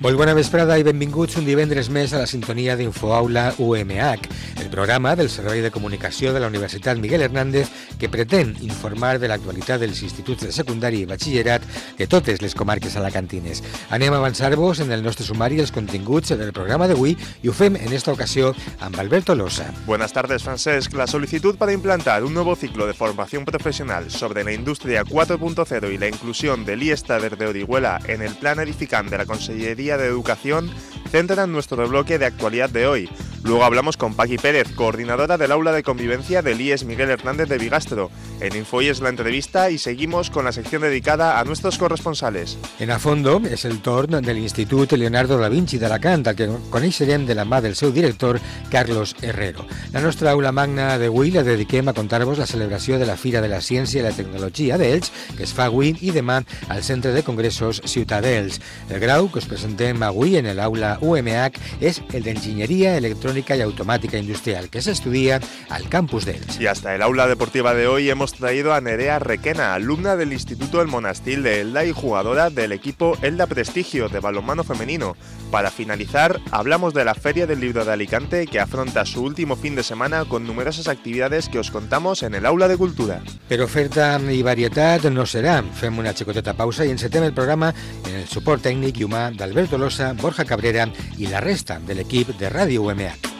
Molt bona vesprada i benvinguts un divendres més a la sintonia d'Infoaula UMH, el programa del Servei de Comunicació de la Universitat Miguel Hernández que pretén informar de l'actualitat dels instituts de secundari i batxillerat de totes les comarques alacantines. Anem a avançar-vos en el nostre sumari els continguts del programa d'avui i ho fem en esta ocasió amb Alberto Losa. Buenas tardes, Francesc. La solicitud para implantar un nuevo ciclo de formación profesional sobre la industria 4.0 y la inclusión del IESTADER de Orihuela en el plan edificante de la Consellería de Educación centran nuestro bloque de actualidad de hoy. Luego hablamos con Paqui Pérez, coordinadora del aula de convivencia del IES Miguel Hernández de Bigastro. En Infoy es la entrevista y seguimos con la sección dedicada a nuestros corresponsales. En a fondo és el torn de l'Institut Leonardo da Vinci d'Alacant, el que coneixerem de la mà del seu director, Carlos Herrero. La nostra aula magna d'avui la dediquem a contar-vos la celebració de la Fira de la Ciència i la Tecnologia d'Elx, que es fa avui i demà al Centre de Congressos Ciutat d'Elx. El grau que us presentem avui en l'aula UMH és el d'Enginyeria Electrònica i Automàtica Industrial, que s'estudia al campus d'Elx. Y hasta el aula deportiva de hoy hemos traído a Nerea Requena, alumna del Instituto El Monastil de Elda y jugadora del equipo Elda Prestigio de balonmano femenino. Para finalizar, hablamos de la Feria del Libro de Alicante que afronta su último fin de semana con numerosas actividades que os contamos en el aula de cultura. Però oferta i varietat no serà. Fem una xicoteta pausa i encetem el programa en el suport tècnic i humà Borja Cabrera i la resta de l'equip de Ràdio UMH.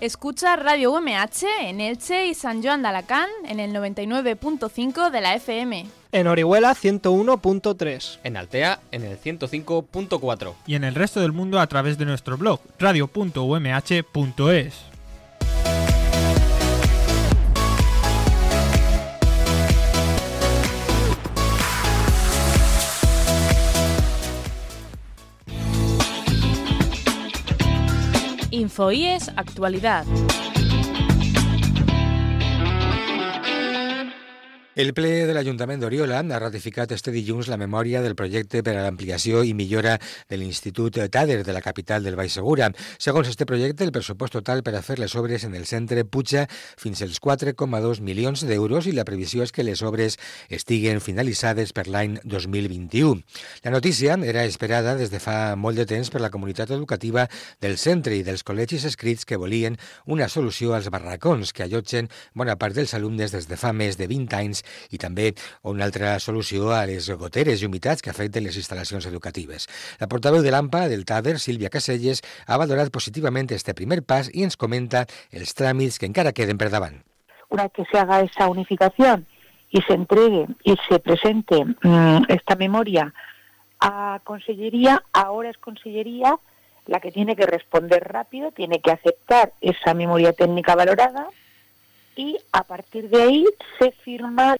Escucha Radio UMH en Elche y San Joan de Alacant en el 99.5 de la FM. En Orihuela 101.3. En Altea, en el 105.4. y en el resto del mundo a través de nuestro blog radio.umh.es. Infoíes Actualidad. El ple de l'Ajuntament d'Oriola ha ratificat este dilluns la memòria del projecte per a l'ampliació i millora de l'Institut TADER de la capital del Baix Segura. Segons este projecte, el pressupost total per a fer les obres en el centre puja fins als 4,2 milions d'euros i la previsió és que les obres estiguen finalitzades per l'any 2021. La notícia era esperada des de fa molt de temps per la comunitat educativa del centre i dels col·legis escrits que volien una solució als barracons que allotgen bona part dels alumnes des de fa més de 20 anys i també una altra solució a les goteres i humitats que afecten les instal·lacions educatives. La portaveu de l'AMPA del TADER, Sílvia Caselles, ha valorat positivament este primer pas i ens comenta els tràmits que encara queden per davant. una que se haga esa unificación y se entregue y se presente mm, esta memoria a Consellería, ahora es Consellería la que tiene que responder rápido, tiene que aceptar esa memoria técnica valorada y a partir de ahí se firma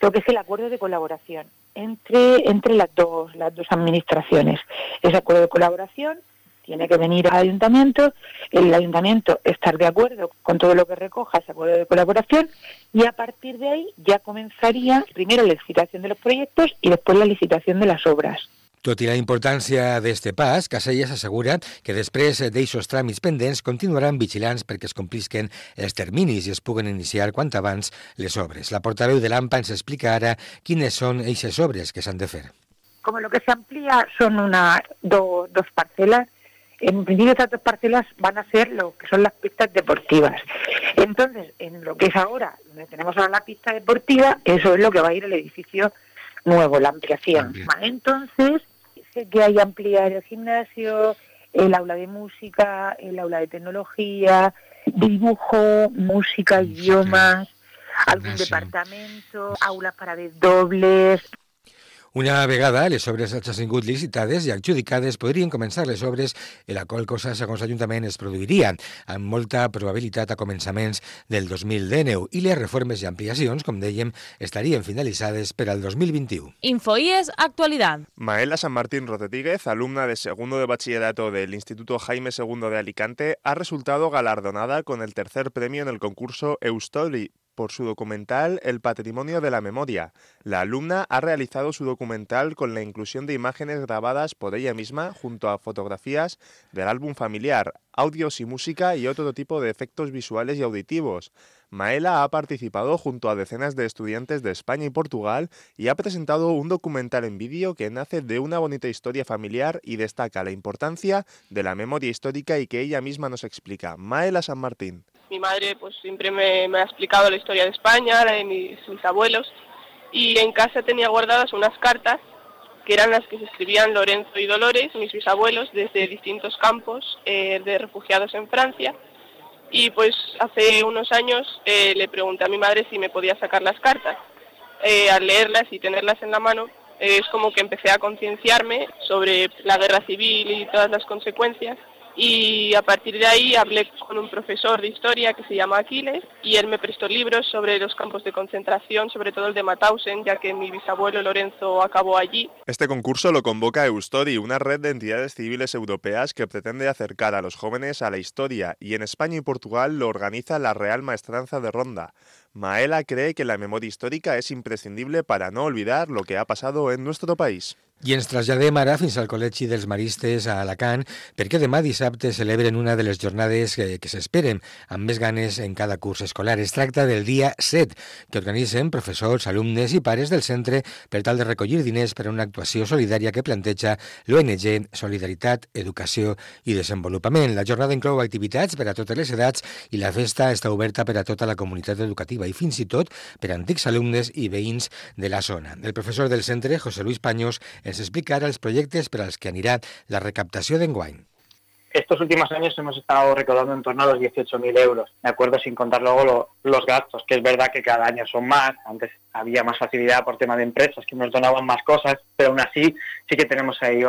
lo que es el acuerdo de colaboración entre, entre las, dos, las dos administraciones. Ese acuerdo de colaboración tiene que venir al ayuntamiento, el ayuntamiento estar de acuerdo con todo lo que recoja ese acuerdo de colaboración y a partir de ahí ya comenzaría primero la licitación de los proyectos y después la licitación de las obras. Tot i la importància d'este pas, Caselles assegura que després d'eixos tràmits pendents continuaran vigilants perquè es complisquen els terminis i es puguen iniciar quant abans les obres. La portaveu de l'AMPA ens explica ara quines són eixes obres que s'han de fer. como lo que se amplía son una do- dos parcelas, en principio estas dos parcelas van a ser lo que son las pistas deportivas. Entonces, en lo que es ahora, donde tenemos ahora la pista deportiva, eso es lo que va a ir el edificio nuevo, la ampliación. Entonces, que hay ampliar el gimnasio, el aula de música, el aula de tecnología, dibujo, música, idiomas, algún departamento, aulas para desdobles, Una vegada les obres hagin sigut licitades i adjudicades, podrien començar les obres, i la qual cosa, segons l'Ajuntament, es produiria amb molta probabilitat a començaments del 2019 i les reformes i ampliacions, com dèiem, estarien finalitzades per al 2021. Infoíes Actualidad. Maela San Martín Rotetíguez, alumna de segundo de bachillerato del Instituto Jaime II de Alicante, ha resultado galardonada con el tercer premio en el concurso Eustoli por su documental El patrimonio de la memoria. La alumna ha realizado su documental con la inclusión de imágenes grabadas por ella misma junto a fotografías del álbum familiar, audios y música y otro tipo de efectos visuales y auditivos. Maela ha participado junto a decenas de estudiantes de España y Portugal y ha presentado un documental en vídeo que nace de una bonita historia familiar y destaca la importancia de la memoria histórica y que ella misma nos explica. Maela San Martín. Mi madre pues siempre me, ha explicado la historia de España, la de mis, abuelos y en casa tenía guardadas unas cartas que eran las que se escribían Lorenzo y Dolores, mis bisabuelos, desde distintos campos eh, de refugiados en Francia y pues hace unos años eh, le pregunté a mi madre si me podía sacar las cartas. Eh, al leerlas y tenerlas en la mano, es como que empecé a concienciarme sobre la guerra civil y todas las consecuencias y a partir de ahí hablé con un profesor de historia que se llama Aquiles y él me prestó libros sobre los campos de concentración, sobre todo el de Mauthausen, ya que mi bisabuelo Lorenzo acabó allí. Este concurso lo convoca Eustori, una red de entidades civiles europeas que pretende acercar a los jóvenes a la historia y en España y Portugal lo organiza la Real Maestranza de Ronda. Maela cree que la memoria histórica es imprescindible para no olvidar lo que ha pasado en nuestro país. I ens traslladem ara fins al Col·legi dels Maristes a Alacant perquè demà dissabte celebren una de les jornades que, que s'esperen amb més ganes en cada curs escolar. Es tracta del dia 7, que organitzen professors, alumnes i pares del centre per tal de recollir diners per a una actuació solidària que planteja l'ONG Solidaritat, Educació i Desenvolupament. La jornada inclou activitats per a totes les edats i la festa està oberta per a tota la comunitat educativa i fins i tot per antics alumnes i veïns de la zona. El professor del centre, José Luis Paños, ens explica ara els projectes per als que anirà la recaptació d'enguany. Estos últimos años hemos estado recaudando en torno a los 18.000 euros, ¿de acuerdo? Sin contar luego lo, los gastos, que es verdad que cada año son más. Antes había más facilidad por tema de empresas que nos donaban más cosas, pero aún así sí que tenemos ahí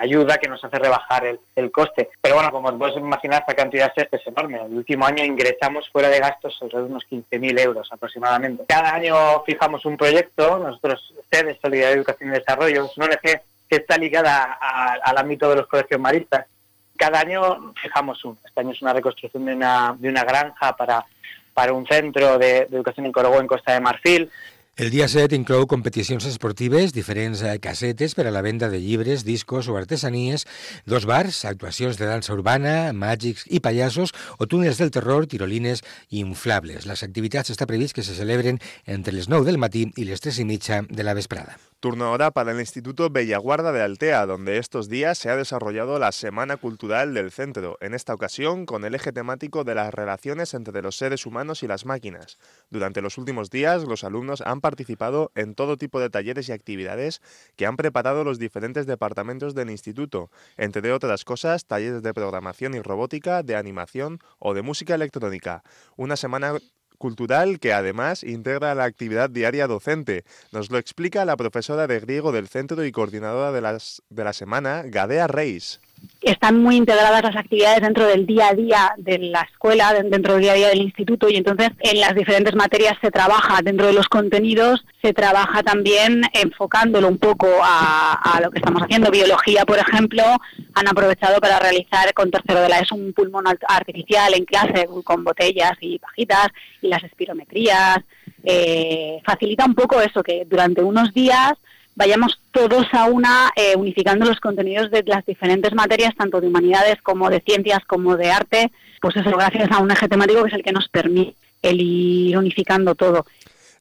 ayuda que nos hace rebajar el, coste. Pero bueno, como puedes imaginar, esta cantidad es enorme. El último año ingresamos fuera de gastos sobre unos 15.000 euros aproximadamente. Cada año fijamos un proyecto, nosotros, SEDES, Solidaridad, Educación y Desarrollo, es una ONG que está ligada al ámbito de los colegios maristas cada año fijamos uno. Este año es una reconstrucción de una, de una granja para, para un centro de, educación en Corogó, en Costa de Marfil. El dia 7 inclou competicions esportives, diferents eh, casetes per a la venda de llibres, discos o artesanies, dos bars, actuacions de dansa urbana, màgics i pallassos o túnels del terror, tirolines i inflables. Les activitats està previst que se celebren entre les 9 del matí i les 3 i mitja de la vesprada. Turno ahora para el Instituto Bellaguarda de Altea, donde estos días se ha desarrollado la Semana Cultural del Centro, en esta ocasión con el eje temático de las relaciones entre los seres humanos y las máquinas. Durante los últimos días, los alumnos han participado en todo tipo de talleres y actividades que han preparado los diferentes departamentos del instituto, entre otras cosas, talleres de programación y robótica, de animación o de música electrónica. Una semana cultural que además integra la actividad diaria docente. Nos lo explica la profesora de griego del centro y coordinadora de, las, de la semana, Gadea Reis están muy integradas las actividades dentro del día a día de la escuela, dentro del día a día del instituto y entonces en las diferentes materias se trabaja dentro de los contenidos, se trabaja también enfocándolo un poco a, lo que estamos haciendo. Biología, por ejemplo, han aprovechado para realizar con tercero de la ESO un pulmón artificial en clase con botellas y pajitas y las espirometrías. Eh, facilita un poco eso, que durante unos días vayamos todos a una eh, unificando los contenidos de las diferentes materias, tanto de humanidades como de ciencias como de arte, pues eso gracias a un eje temático que es el que nos permite el ir unificando todo.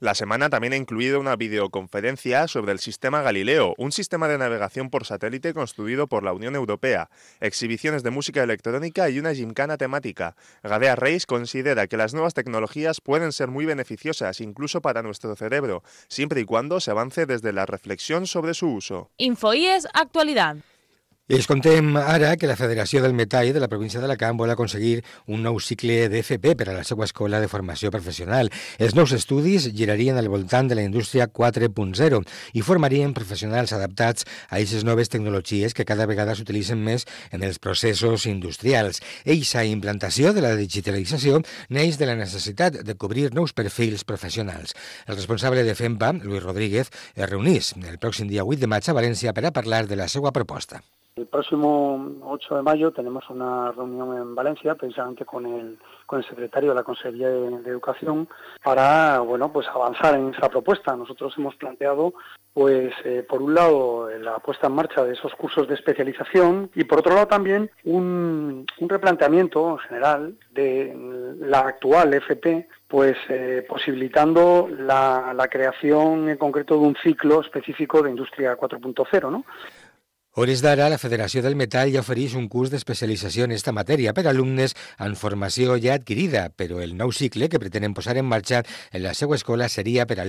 La semana también ha incluido una videoconferencia sobre el sistema Galileo, un sistema de navegación por satélite construido por la Unión Europea, exhibiciones de música electrónica y una gimcana temática. Gadea Reis considera que las nuevas tecnologías pueden ser muy beneficiosas incluso para nuestro cerebro, siempre y cuando se avance desde la reflexión sobre su uso. Infoíes Actualidad. I contem ara que la Federació del Metall de la província d'Alacant vol aconseguir un nou cicle d'FP per a la seva escola de formació professional. Els nous estudis girarien al voltant de la indústria 4.0 i formarien professionals adaptats a aquestes noves tecnologies que cada vegada s'utilitzen més en els processos industrials. Eixa implantació de la digitalització neix de la necessitat de cobrir nous perfils professionals. El responsable de FEMPA, Luis Rodríguez, es reunís el pròxim dia 8 de maig a València per a parlar de la seva proposta. El próximo 8 de mayo tenemos una reunión en Valencia, precisamente con el, con el secretario de la Consejería de, Educación, para bueno, pues avanzar en esa propuesta. Nosotros hemos planteado, pues, eh, por un lado, la puesta en marcha de esos cursos de especialización y, por otro lado, también un, replanteamiento en general de la actual FP, pues eh, posibilitando la, la creación en concreto de un ciclo específico de Industria 4.0, ¿no? Hores d'ara, la Federació del Metall ja ofereix un curs d'especialització en esta matèria per a alumnes amb formació adquirida, però el nou cicle que pretenen posar en marxa en la seva escola seria per a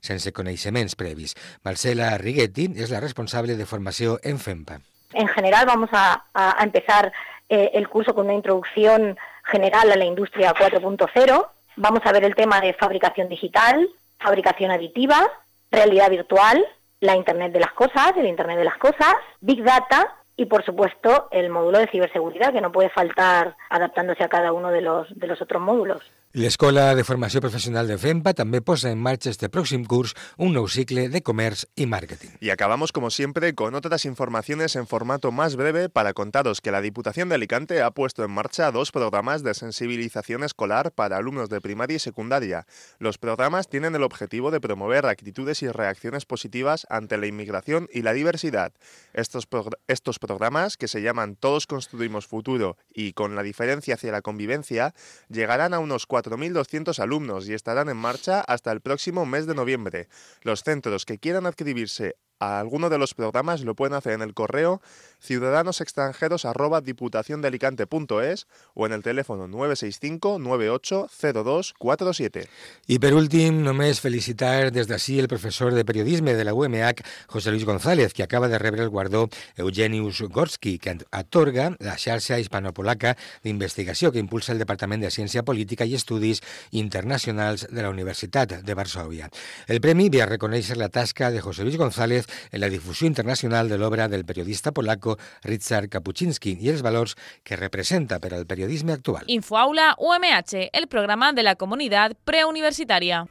sense coneixements previs. Marcela Righetti és la responsable de formació en FEMPA. En general vamos a, a empezar eh, el curso con una introducción general a la industria 4.0. Vamos a ver el tema de fabricación digital, fabricación aditiva, realidad virtual, la Internet de las Cosas, el Internet de las Cosas, Big Data y por supuesto el módulo de ciberseguridad que no puede faltar adaptándose a cada uno de los, de los otros módulos. L'Escola de Formació Professional de FEMPA també posa en marcha este próximo curs un nou cicle de comerç y marketing. Y acabamos como siempre con otras informaciones en formato más breve para contaros que la Diputación de Alicante ha puesto en marcha dos programas de sensibilización escolar para alumnos de primaria y secundaria. Los programas tienen el objetivo de promover actitudes y reacciones positivas ante la inmigración y la diversidad. Estos, estos programas, que se llaman Todos construimos futuro y con la diferencia hacia la convivencia, llegarán a unos 4.200 alumnos y estarán en marcha hasta el próximo mes de noviembre. Los centros que quieran adscribirse a alguno de los programas lo pueden hacer en el correo ciudadanosextranjeros.diputaciondealicante.es o en el teléfono 965 980247. Y por último, només felicitar desde así el profesor de periodismo de la UMH, José Luis González, que acaba de rebre el guardó Eugenius Gorski, que atorga la xarxa hispano-polaca d'investigació que impulsa el Departament de Ciència Política i Estudis Internacionals de la Universitat de Varsovia. El premi ve a reconèixer la tasca de José Luis González en la difusió internacional de l'obra del periodista polaco Richard Kapuczynski i els valors que representa per al periodisme actual. Infoaula UMH, el programa de la comunitat preuniversitària.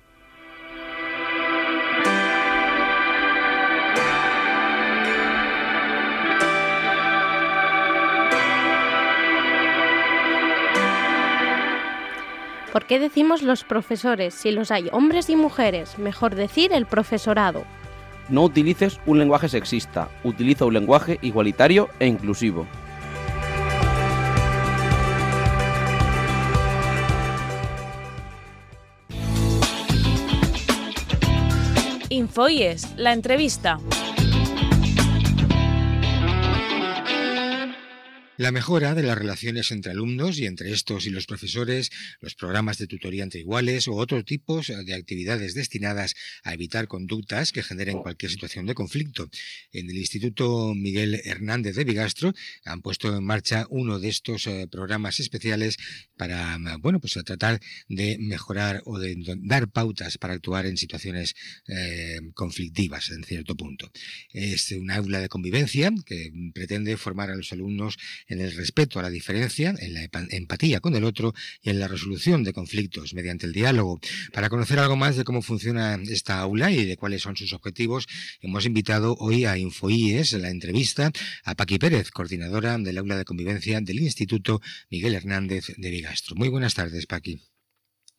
¿Por qué decimos los profesores si los hay hombres y mujeres? Mejor decir el profesorado. No utilices un lenguaje sexista, utiliza un lenguaje igualitario e inclusivo. Infoyes, la entrevista. La mejora de las relaciones entre alumnos y entre estos y los profesores, los programas de tutoría entre iguales o otros tipos de actividades destinadas a evitar conductas que generen cualquier situación de conflicto. En el Instituto Miguel Hernández de Bigastro han puesto en marcha uno de estos eh, programas especiales para, bueno, pues tratar de mejorar o de dar pautas para actuar en situaciones eh, conflictivas en cierto punto. Es un aula de convivencia que pretende formar a los alumnos en el respeto a la diferencia, en la empatía con el otro y en la resolución de conflictos mediante el diálogo. Para conocer algo más de cómo funciona esta aula y de cuáles son sus objetivos, hemos invitado hoy a InfoIES, la entrevista, a Paqui Pérez, coordinadora del aula de convivencia del Instituto Miguel Hernández de Vigastro. Muy buenas tardes, Paqui.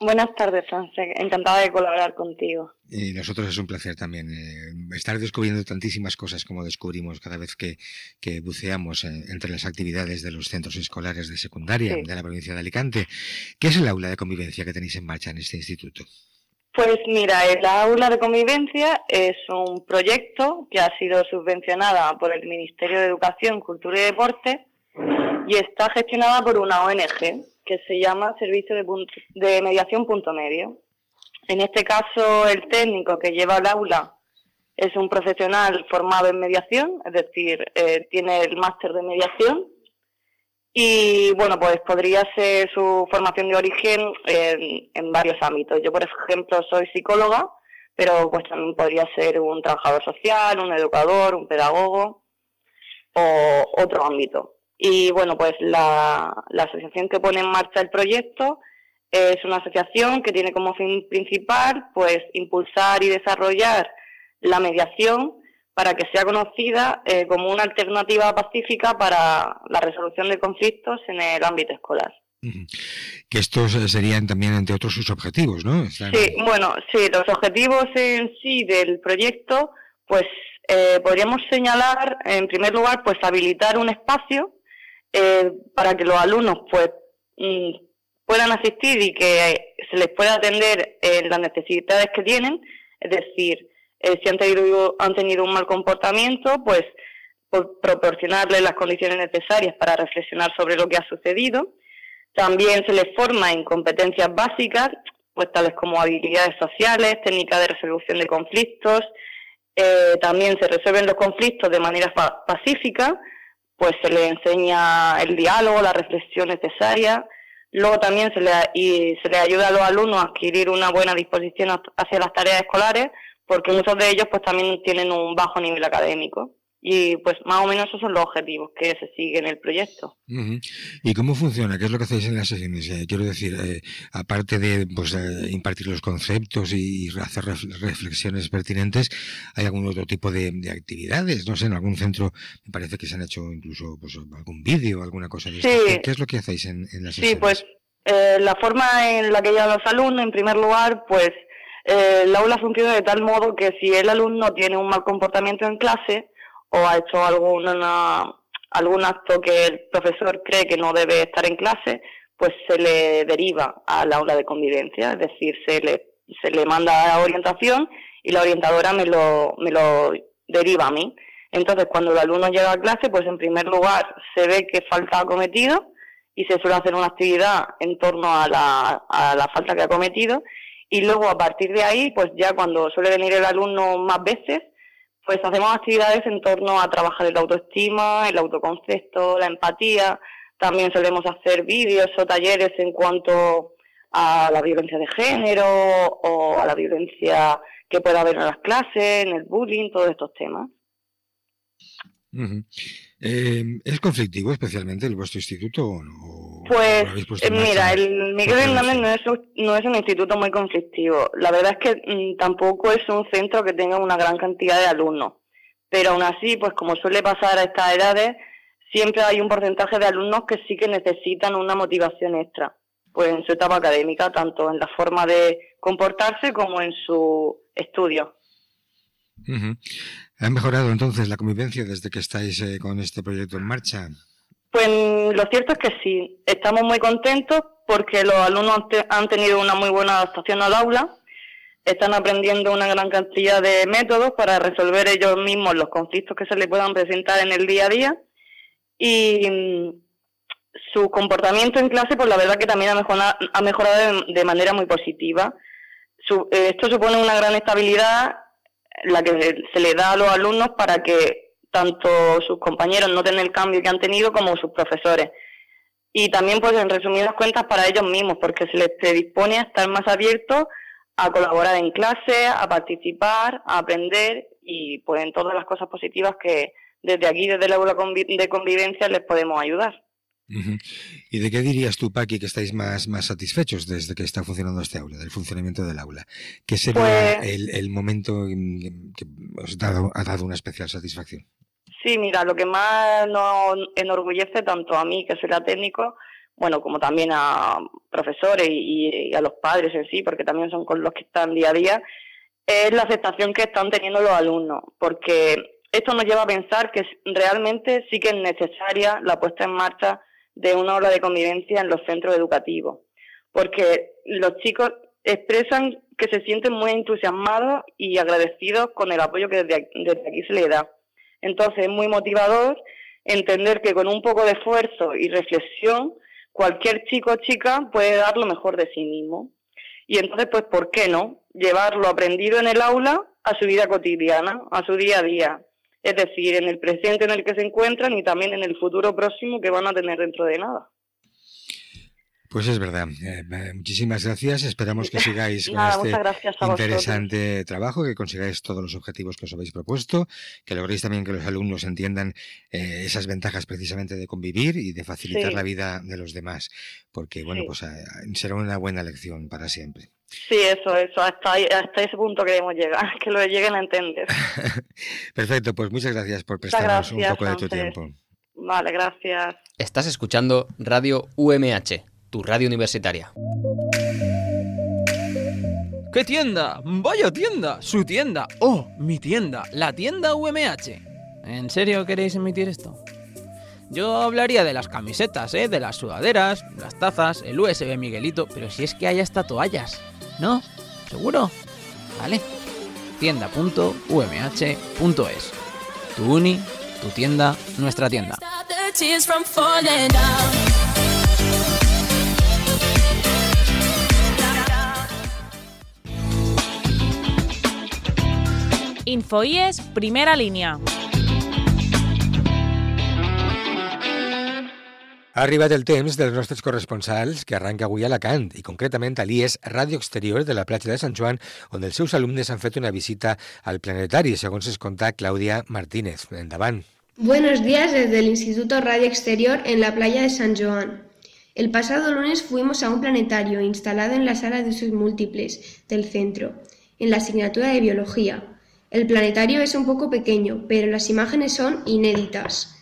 Buenas tardes, Sanse. Encantada de colaborar contigo. Y nosotros es un placer también eh, estar descubriendo tantísimas cosas como descubrimos cada vez que, que buceamos entre las actividades de los centros escolares de secundaria de la provincia de Alicante. ¿Qué es el aula de convivencia que tenéis en marcha en este instituto? Pues mira, el aula de convivencia es un proyecto que ha sido subvencionada por el Ministerio de Educación, Cultura y Deporte y está gestionada por una ONG que se llama Servicio de, de Mediación Punto Medio. En este caso, el técnico que lleva el aula es un profesional formado en mediación, es decir, eh, tiene el máster de mediación y bueno, pues podría ser su formación de origen en, en, varios ámbitos. Yo, por ejemplo, soy psicóloga, pero pues también podría ser un trabajador social, un educador, un pedagogo o otro ámbito. Y bueno, pues la, asociación que pone en marcha el proyecto es una asociación que tiene como fin principal pues impulsar y desarrollar la mediación para que sea conocida eh, como una alternativa pacífica para la resolución de conflictos en el ámbito escolar. Que estos eh, serían también, entre otros, sus objetivos, ¿no? Sí, bueno, sí, los objetivos en sí del proyecto, pues eh, podríamos señalar, en primer lugar, pues habilitar un espacio para que los alumnos, pues, mm, puedan asistir y que se les pueda atender en las necesidades que tienen, es decir, eh, si han tenido, han tenido un mal comportamiento, pues proporcionarles las condiciones necesarias para reflexionar sobre lo que ha sucedido. También se les forma en competencias básicas, pues tales como habilidades sociales, técnicas de resolución de conflictos. Eh, también se resuelven los conflictos de manera pacífica, pues se les enseña el diálogo, la reflexión necesaria. Luego también se le, y se les ayuda a los alumnos a adquirir una buena disposición hacia las tareas escolares, porque muchos de ellos pues también tienen un bajo nivel académico y pues más o menos esos son los objetivos que se siguen en el proyecto. ¿Y cómo funciona? ¿Qué es lo que hacéis en las sesiones? Eh, quiero decir, eh, aparte de pues, eh, impartir los conceptos y hacer reflexiones pertinentes, ¿hay algún otro tipo de, actividades? No sé, en algún centro me parece que se han hecho incluso pues, algún vídeo, alguna cosa de sí. ¿Qué, es lo que hacéis en, las sesiones? Sí, pues la forma en la que llevan los alumnos, en primer lugar, pues eh, el aula funciona de tal modo que si el alumno tiene un mal comportamiento en clase o ha hecho alguna, algún acto que el profesor cree que no debe estar en clase, pues se le deriva al aula de convivencia, es decir, se le, se le manda orientación y la orientadora me lo, me lo deriva a mí. Entonces, cuando el alumno llega a clase, pues en primer lugar se ve que falta ha cometido y se suele hacer una actividad en torno a la, a la falta que ha cometido y luego a partir de ahí, pues ya cuando suele venir el alumno más veces, pues hacemos actividades en torno a trabajar el autoestima, el autoconcepto, la empatía. También solemos hacer vídeos o talleres en cuanto a la violencia de género o a la violencia que pueda haber en las clases, en el bullying, todos estos temas. Em, ¿Es conflictivo especialmente el vuestro instituto o no? Pues eh, mira, el Miguel Hernández no es, no es un instituto muy conflictivo. La verdad es que mm, tampoco es un centro que tenga una gran cantidad de alumnos. Pero aún así, pues como suele pasar a estas edades, siempre hay un porcentaje de alumnos que sí que necesitan una motivación extra, pues en su etapa académica, tanto en la forma de comportarse como en su estudio. ¿Ha mejorado entonces la convivencia desde que estáis eh, con este proyecto en marcha? Pues lo cierto es que sí, estamos muy contentos porque los alumnos han tenido una muy buena adaptación al aula, están aprendiendo una gran cantidad de métodos para resolver ellos mismos los conflictos que se les puedan presentar en el día a día y su comportamiento en clase, pues la verdad que también ha mejorado, ha mejorado de, manera muy positiva. Eh, esto supone una gran estabilidad la que se le da a los alumnos para que tanto sus compañeros noten el cambio que han tenido como sus profesores. Y también, pues, en resumidas cuentas, para ellos mismos, porque se les predispone a estar más abiertos a colaborar en clase, a participar, a aprender y, pues, en todas las cosas positivas que desde aquí, desde la aula de convivencia, les podemos ayudar. ¿Y de qué dirías tú, Paqui, que estáis más, más satisfechos desde que está funcionando este aula, del funcionamiento del aula? ¿Qué sería pues el, el, momento que os ha dado una especial satisfacción? Sí, mira, lo que más nos enorgullece tanto a mí, que soy la técnico, bueno, como también a profesores y, a los padres en sí, porque también son con los que están día a día, es la aceptación que están teniendo los alumnos, porque esto nos lleva a pensar que realmente sí que es necesaria la puesta en marcha de una hora de convivencia en los centros educativos, porque los chicos expresan que se sienten muy entusiasmados y agradecidos con el apoyo que desde aquí, se les da. Entonces es muy motivador entender que con un poco de esfuerzo y reflexión cualquier chico o chica puede dar lo mejor de sí mismo. Y entonces, pues, ¿por qué no? Llevar lo aprendido en el aula a su vida cotidiana, a su día a día es decir, en el presente en el que se encuentran y también en el futuro próximo que van a tener dentro de nada. Pues es verdad. Eh, eh, muchísimas gracias. Esperamos que sigáis con este interesante trabajo, que consigáis todos los objetivos que os habéis propuesto, que logréis también que los alumnos entiendan eh, esas ventajas precisamente de convivir y de facilitar la vida de los demás, porque bueno, pues será una buena lección para siempre. Sí, eso, eso, hasta, hasta ese punto queremos llegar, que lo lleguen a entender. Perfecto, pues muchas gracias por prestarnos un poco de tu tiempo. Vale, gracias. Estás escuchando Radio UMH tu radio universitaria. ¿Qué tienda? Vaya tienda, su tienda. Oh, mi tienda, la tienda UMH. ¿En serio queréis emitir esto? Yo hablaría de las camisetas, ¿eh? de las sudaderas, las tazas, el USB Miguelito, pero si es que hay hasta toallas. ¿No? ¿Seguro? Vale. Tienda.umh.es. Tu uni, tu tienda, nuestra tienda. Infoies, primera línia. Ha arribat el temps dels nostres corresponsals que arranca avui a Alacant i concretament a l'IES Ràdio Exterior de la platja de Sant Joan on els seus alumnes han fet una visita al planetari, segons es conta Clàudia Martínez. Endavant. Buenos días desde el Instituto Radio Exterior en la playa de San Joan. El pasado lunes fuimos a un planetario instalado en la sala de usos múltiples del centro, en la asignatura de Biología. El planetario es un poco pequeño, pero las imágenes son inéditas.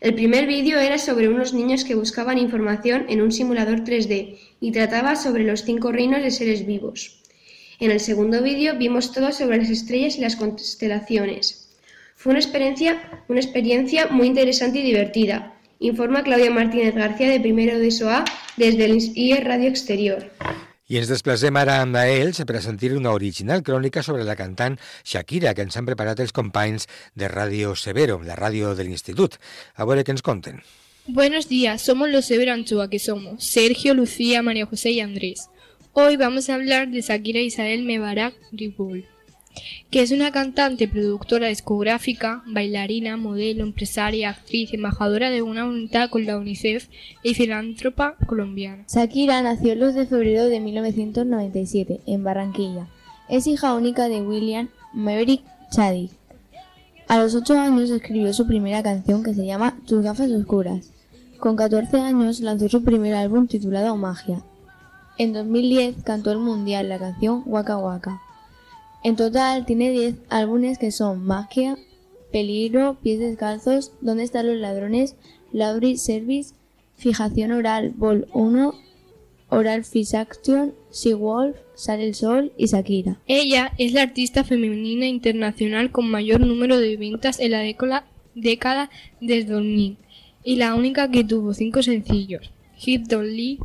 El primer vídeo era sobre unos niños que buscaban información en un simulador 3D y trataba sobre los cinco reinos de seres vivos. En el segundo vídeo vimos todo sobre las estrellas y las constelaciones. Fue una experiencia, una experiencia muy interesante y divertida, informa Claudia Martínez García de primero de SOA desde el IE Radio Exterior. I ens desplacem ara amb ells per a sentir una original crònica sobre la cantant Shakira que ens han preparat els companys de Radio Severo, la ràdio de l'Institut. A veure què ens conten. Buenos días, somos los Severo Anchoa que somos Sergio, Lucía, María José y Andrés. Hoy vamos a hablar de Shakira Isabel Mebarak Ribol que es una cantante, productora discográfica, bailarina, modelo, empresaria, actriz, embajadora de una unidad con la UNICEF y filántropa colombiana. Shakira nació el 2 de febrero de 1997 en Barranquilla. Es hija única de William Maverick Chadwick. A los 8 años escribió su primera canción que se llama Tus gafas oscuras. Con 14 años lanzó su primer álbum titulado Magia. En 2010 cantó el mundial la canción Waka Waka. En total tiene 10 álbumes que son Magia, Peligro, Pies Descalzos, ¿Dónde están los ladrones? Laundry Service, Fijación Oral, Vol 1, Oral Fisaction, Sea Wolf, Sale el Sol y Shakira. Ella es la artista femenina internacional con mayor número de ventas en la década del 2000 y la única que tuvo 5 sencillos: Hit Don't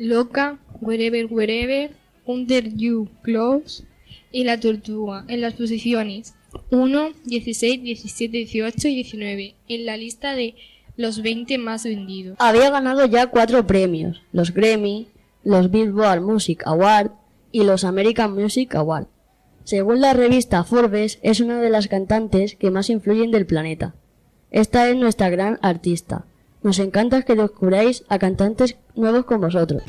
Loca, Wherever Wherever, Under You Close, y la tortuga en las posiciones 1, 16, 17, 18 y 19 en la lista de los 20 más vendidos. Había ganado ya cuatro premios, los Grammy, los Billboard Music Award y los American Music Award. Según la revista Forbes, es una de las cantantes que más influyen del planeta. Esta es nuestra gran artista. Nos encanta que descubráis a cantantes nuevos con vosotros.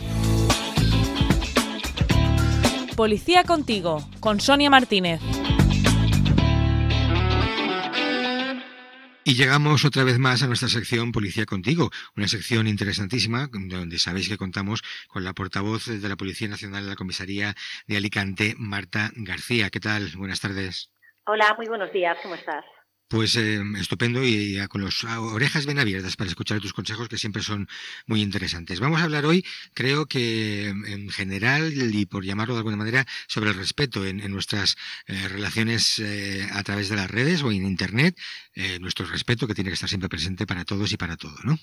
Policía contigo, con Sonia Martínez. Y llegamos otra vez más a nuestra sección Policía Contigo, una sección interesantísima donde sabéis que contamos con la portavoz de la Policía Nacional de la Comisaría de Alicante, Marta García. ¿Qué tal? Buenas tardes. Hola, muy buenos días. ¿Cómo estás? Pues eh, estupendo y, con las orejas bien abiertas para escuchar tus consejos que siempre son muy interesantes. Vamos a hablar hoy, creo que en general y por llamarlo de alguna manera, sobre el respeto en, nuestras eh, relaciones eh, a través de las redes o en Internet, nuestro respeto que tiene que estar siempre presente para todos y para todo, ¿no?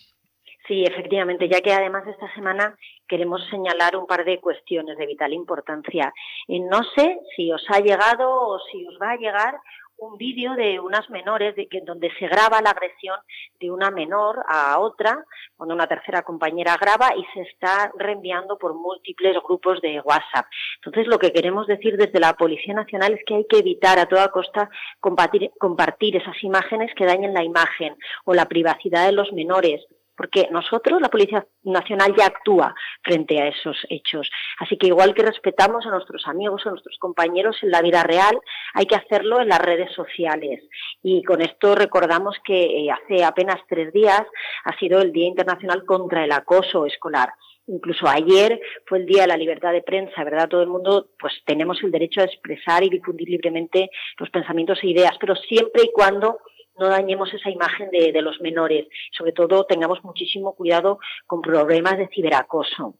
Sí, efectivamente, ya que además esta semana queremos señalar un par de cuestiones de vital importancia. no sé si os ha llegado o si os va a llegar un vídeo de unas menores de que, donde se graba la agresión de una menor a otra, cuando una tercera compañera graba y se está reenviando por múltiples grupos de WhatsApp. Entonces, lo que queremos decir desde la Policía Nacional es que hay que evitar a toda costa compartir, compartir esas imágenes que dañen la imagen o la privacidad de los menores porque nosotros, la Policía Nacional, ya actúa frente a esos hechos. Así que igual que respetamos a nuestros amigos, a nuestros compañeros en la vida real, hay que hacerlo en las redes sociales. Y con esto recordamos que eh, hace apenas tres días ha sido el Día Internacional contra el Acoso Escolar. Incluso ayer fue el Día de la Libertad de Prensa, ¿verdad? Todo el mundo pues tenemos el derecho a expresar y difundir libremente los pensamientos e ideas, pero siempre y cuando no dañemos esa imagen de, de los menores. Sobre todo tengamos muchísimo cuidado con problemas de ciberacoso.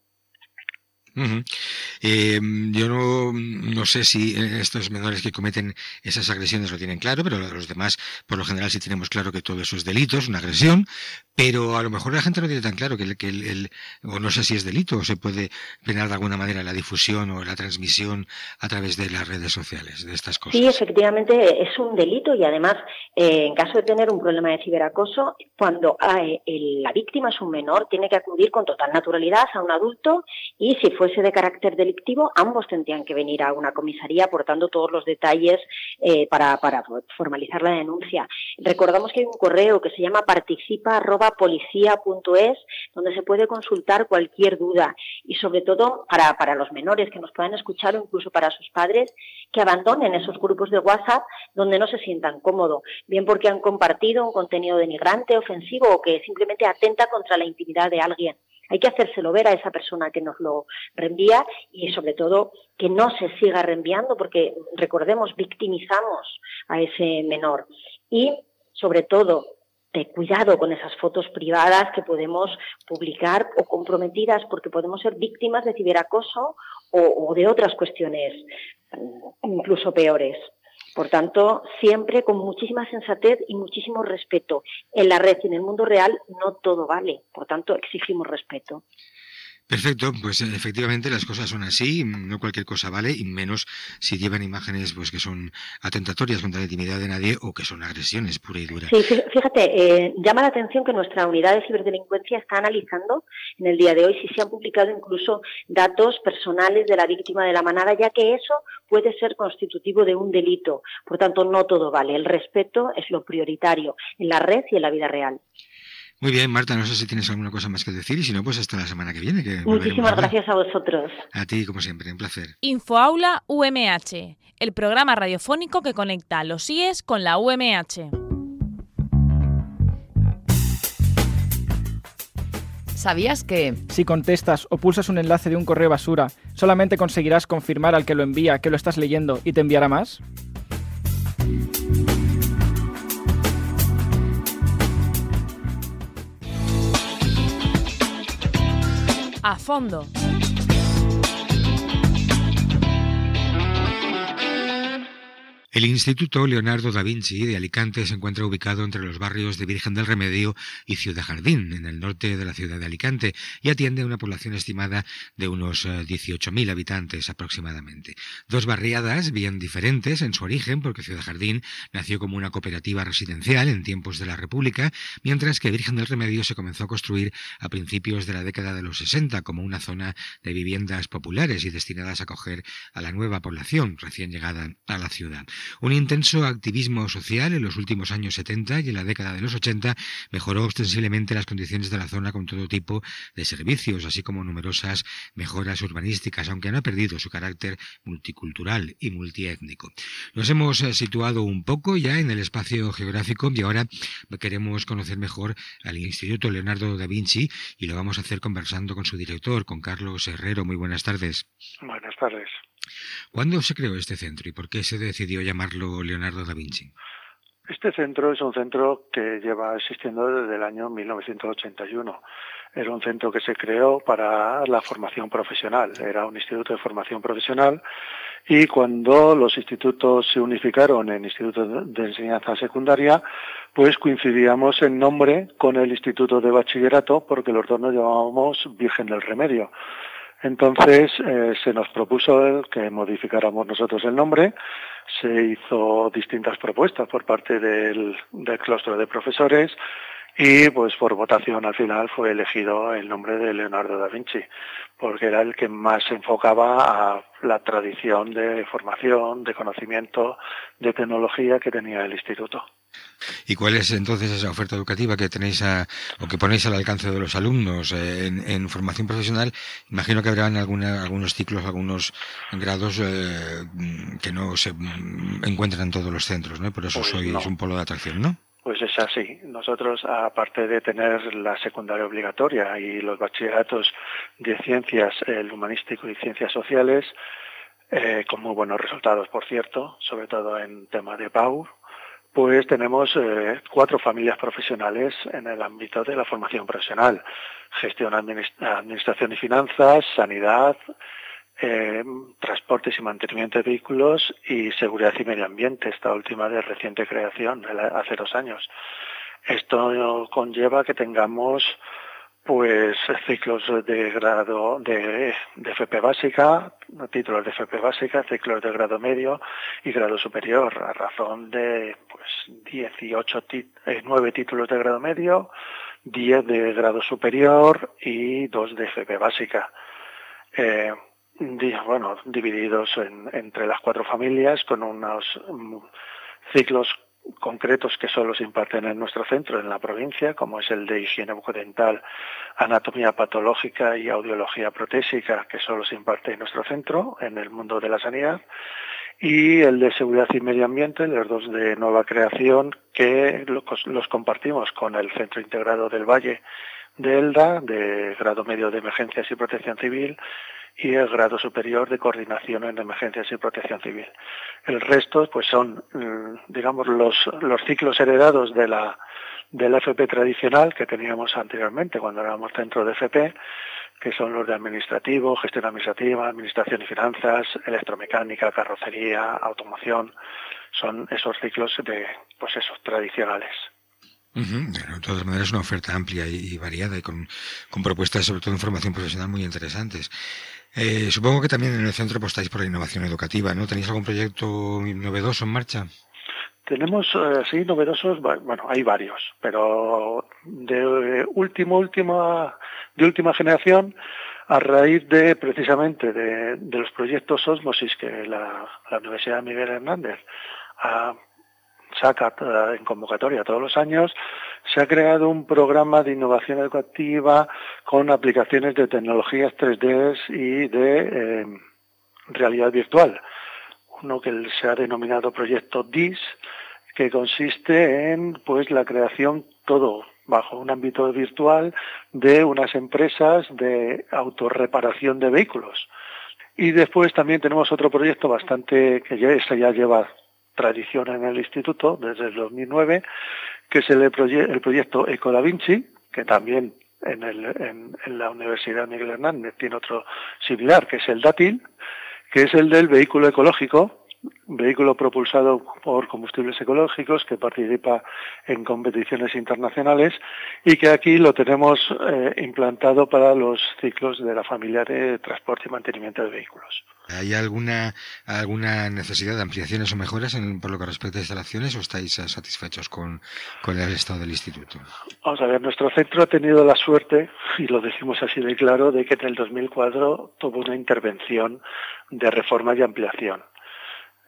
Eh, yo no, no, sé si estos menores que cometen esas agresiones lo tienen claro, pero los demás, por lo general, sí tenemos claro que todo eso es delito, es una agresión, pero a lo mejor la gente no tiene tan claro que, el, que el, o no sé si es delito o se puede penar de alguna manera la difusión o la transmisión a través de las redes sociales de estas cosas. Sí, efectivamente es un delito y además, eh, en caso de tener un problema de ciberacoso, cuando la víctima es un menor, tiene que acudir con total naturalidad a un adulto y si de carácter delictivo, ambos tendrían que venir a una comisaría aportando todos los detalles eh, para, para, formalizar la denuncia. Recordamos que hay un correo que se llama participa.policía.es donde se puede consultar cualquier duda y sobre todo para, para los menores que nos puedan escuchar o incluso para sus padres que abandonen esos grupos de WhatsApp donde no se sientan cómodos, bien porque han compartido un contenido denigrante, ofensivo o que simplemente atenta contra la intimidad de alguien. Hay que hacérselo ver a esa persona que nos lo reenvía y sobre todo que no se siga reenviando porque recordemos, victimizamos a ese menor. Y sobre todo, cuidado con esas fotos privadas que podemos publicar o comprometidas porque podemos ser víctimas de ciberacoso o, o de otras cuestiones incluso peores. Por tanto, siempre con muchísima sensatez y muchísimo respeto. En la red y en el mundo real no todo vale, por tanto exigimos respeto. Perfecto, pues efectivamente las cosas son así, no cualquier cosa vale, y menos si llevan imágenes pues que son atentatorias contra la intimidad de nadie o que son agresiones pura y dura. Sí, fíjate, eh, llama la atención que nuestra unidad de ciberdelincuencia está analizando en el día de hoy si se han publicado incluso datos personales de la víctima de la manada, ya que eso puede ser constitutivo de un delito. Por tanto, no todo vale. El respeto es lo prioritario en la red y en la vida real. Muy bien, Marta, no sé si tienes alguna cosa más que decir y si no, pues hasta la semana que viene. Que Muchísimas gracias a vosotros. A ti, como siempre, un placer. Infoaula UMH, el programa radiofónico que conecta los IES con la UMH. ¿Sabías que... Si contestas o pulsas un enlace de un correo basura, solamente conseguirás confirmar al que lo envía que lo estás leyendo y te enviará más? A fondo. El Instituto Leonardo da Vinci de Alicante se encuentra ubicado entre los barrios de Virgen del Remedio y Ciudad Jardín, en el norte de la ciudad de Alicante, y atiende a una población estimada de unos 18.000 eh, habitantes aproximadamente. Dos barriadas bien diferentes en su origen, porque Ciudad Jardín nació como una cooperativa residencial en tiempos de la República, mientras que Virgen del Remedio se comenzó a construir a principios de la década de los 60 como una zona de viviendas populares y destinadas a acoger a la nueva población recién llegada a la ciudad. Un intenso activismo social en los últimos años 70 y en la década de los 80 mejoró ostensiblemente las condiciones de la zona con todo tipo de servicios, así como numerosas mejoras urbanísticas, aunque no ha perdido su carácter multicultural y multiétnico. Nos hemos eh, situado un poco ya en el espacio geográfico y ahora queremos conocer mejor al Instituto Leonardo da Vinci y lo vamos a hacer conversando con su director, con Carlos Herrero. Muy buenas tardes. Buenas tardes. ¿Cuándo se creó este centro y por qué se decidió llamarlo Leonardo da Vinci? Este centro es un centro que lleva existiendo desde el año 1981. Era un centro que se creó para la formación profesional. Era un instituto de formación profesional y cuando los institutos se unificaron en institutos de enseñanza secundaria, pues coincidíamos en nombre con el instituto de bachillerato porque los dos nos llamábamos Virgen del Remedio. Entonces eh, se nos propuso que modificáramos nosotros el nombre, se hizo distintas propuestas por parte del, del claustro de profesores y pues por votación al final fue elegido el nombre de Leonardo da Vinci, porque era el que más se enfocaba a la tradición de formación, de conocimiento, de tecnología que tenía el instituto. ¿Y cuál es entonces esa oferta educativa que tenéis o que ponéis al alcance de los alumnos eh, en, formación profesional? Imagino que habrán alguna, algunos ciclos, algunos grados eh, que no se encuentran en todos los centros, ¿no? Por eso pues soy un polo de atracción, ¿no? Pues es así. Nosotros, aparte de tener la secundaria obligatoria y los bachilleratos de ciencias, el humanístico y ciencias sociales, eh, con muy buenos resultados, por cierto, sobre todo en tema de PAU, pues tenemos eh, cuatro familias profesionales en el ámbito de la formación profesional. Gestión, administración y finanzas, sanidad, eh, transportes y mantenimiento de vehículos y seguridad y medio ambiente, esta última de reciente creación, hace dos años. Esto conlleva que tengamos pues ciclos de grado de, FP básica, títulos de FP básica, ciclos de grado medio y grado superior, a razón de pues 18 eh, 9 títulos de grado medio, 10 de grado superior y 2 de FP básica. Eh, bueno, divididos entre las cuatro familias con unos mm, ciclos concretos que solo se imparten en nuestro centro, en la provincia, como es el de higiene bucodental, anatomía patológica y audiología protésica, que solo se imparte en nuestro centro, en el mundo de la sanidad, y el de seguridad y medio ambiente, los dos de nueva creación, que los compartimos con el Centro Integrado del Valle de ELDA, de grado medio de emergencias y protección civil, y el grado superior de coordinación en emergencias y protección civil. El resto, pues son, mm, digamos, los, los ciclos heredados de la, del FP tradicional que teníamos anteriormente cuando éramos centro de FP, que son los de administrativo, gestión administrativa, administración y finanzas, electromecánica, carrocería, automoción, son esos ciclos de, pues esos tradicionales. de todas maneras, una oferta amplia y, variada y con, con, propuestas, sobre todo en formación profesional, muy interesantes. Eh, supongo que también en el centro apostáis por la innovación educativa, ¿no? ¿Tenéis algún proyecto novedoso en marcha? Tenemos, eh, sí, novedosos, bueno, hay varios, pero de última, última, de última generación, a raíz de, precisamente, de, los proyectos Osmosis que la, Universidad Miguel Hernández saca en convocatoria todos los años, se ha creado un programa de innovación educativa con aplicaciones de tecnologías 3D y de eh, realidad virtual. Uno que se ha denominado proyecto DIS, que consiste en pues la creación todo bajo un ámbito virtual de unas empresas de autorreparación de vehículos. Y después también tenemos otro proyecto bastante que ya, ya lleva tradición en el instituto desde el 2009, que es el, el proyecto Eco da Vinci, que también en, el, en, la Universidad Miguel Hernández tiene otro similar, que es el DATIL, que es el del vehículo ecológico, vehículo propulsado por combustibles ecológicos que participa en competiciones internacionales y que aquí lo tenemos eh, implantado para los ciclos de la familia de transporte y mantenimiento de vehículos. ¿Hay alguna, alguna necesidad de ampliaciones o mejoras en, por lo que respecta a instalaciones o estáis eh, satisfechos con, con el estado del instituto? Vamos a ver, nuestro centro ha tenido la suerte, y lo decimos así de claro, de que en el 2004 tuvo una intervención de reforma y ampliación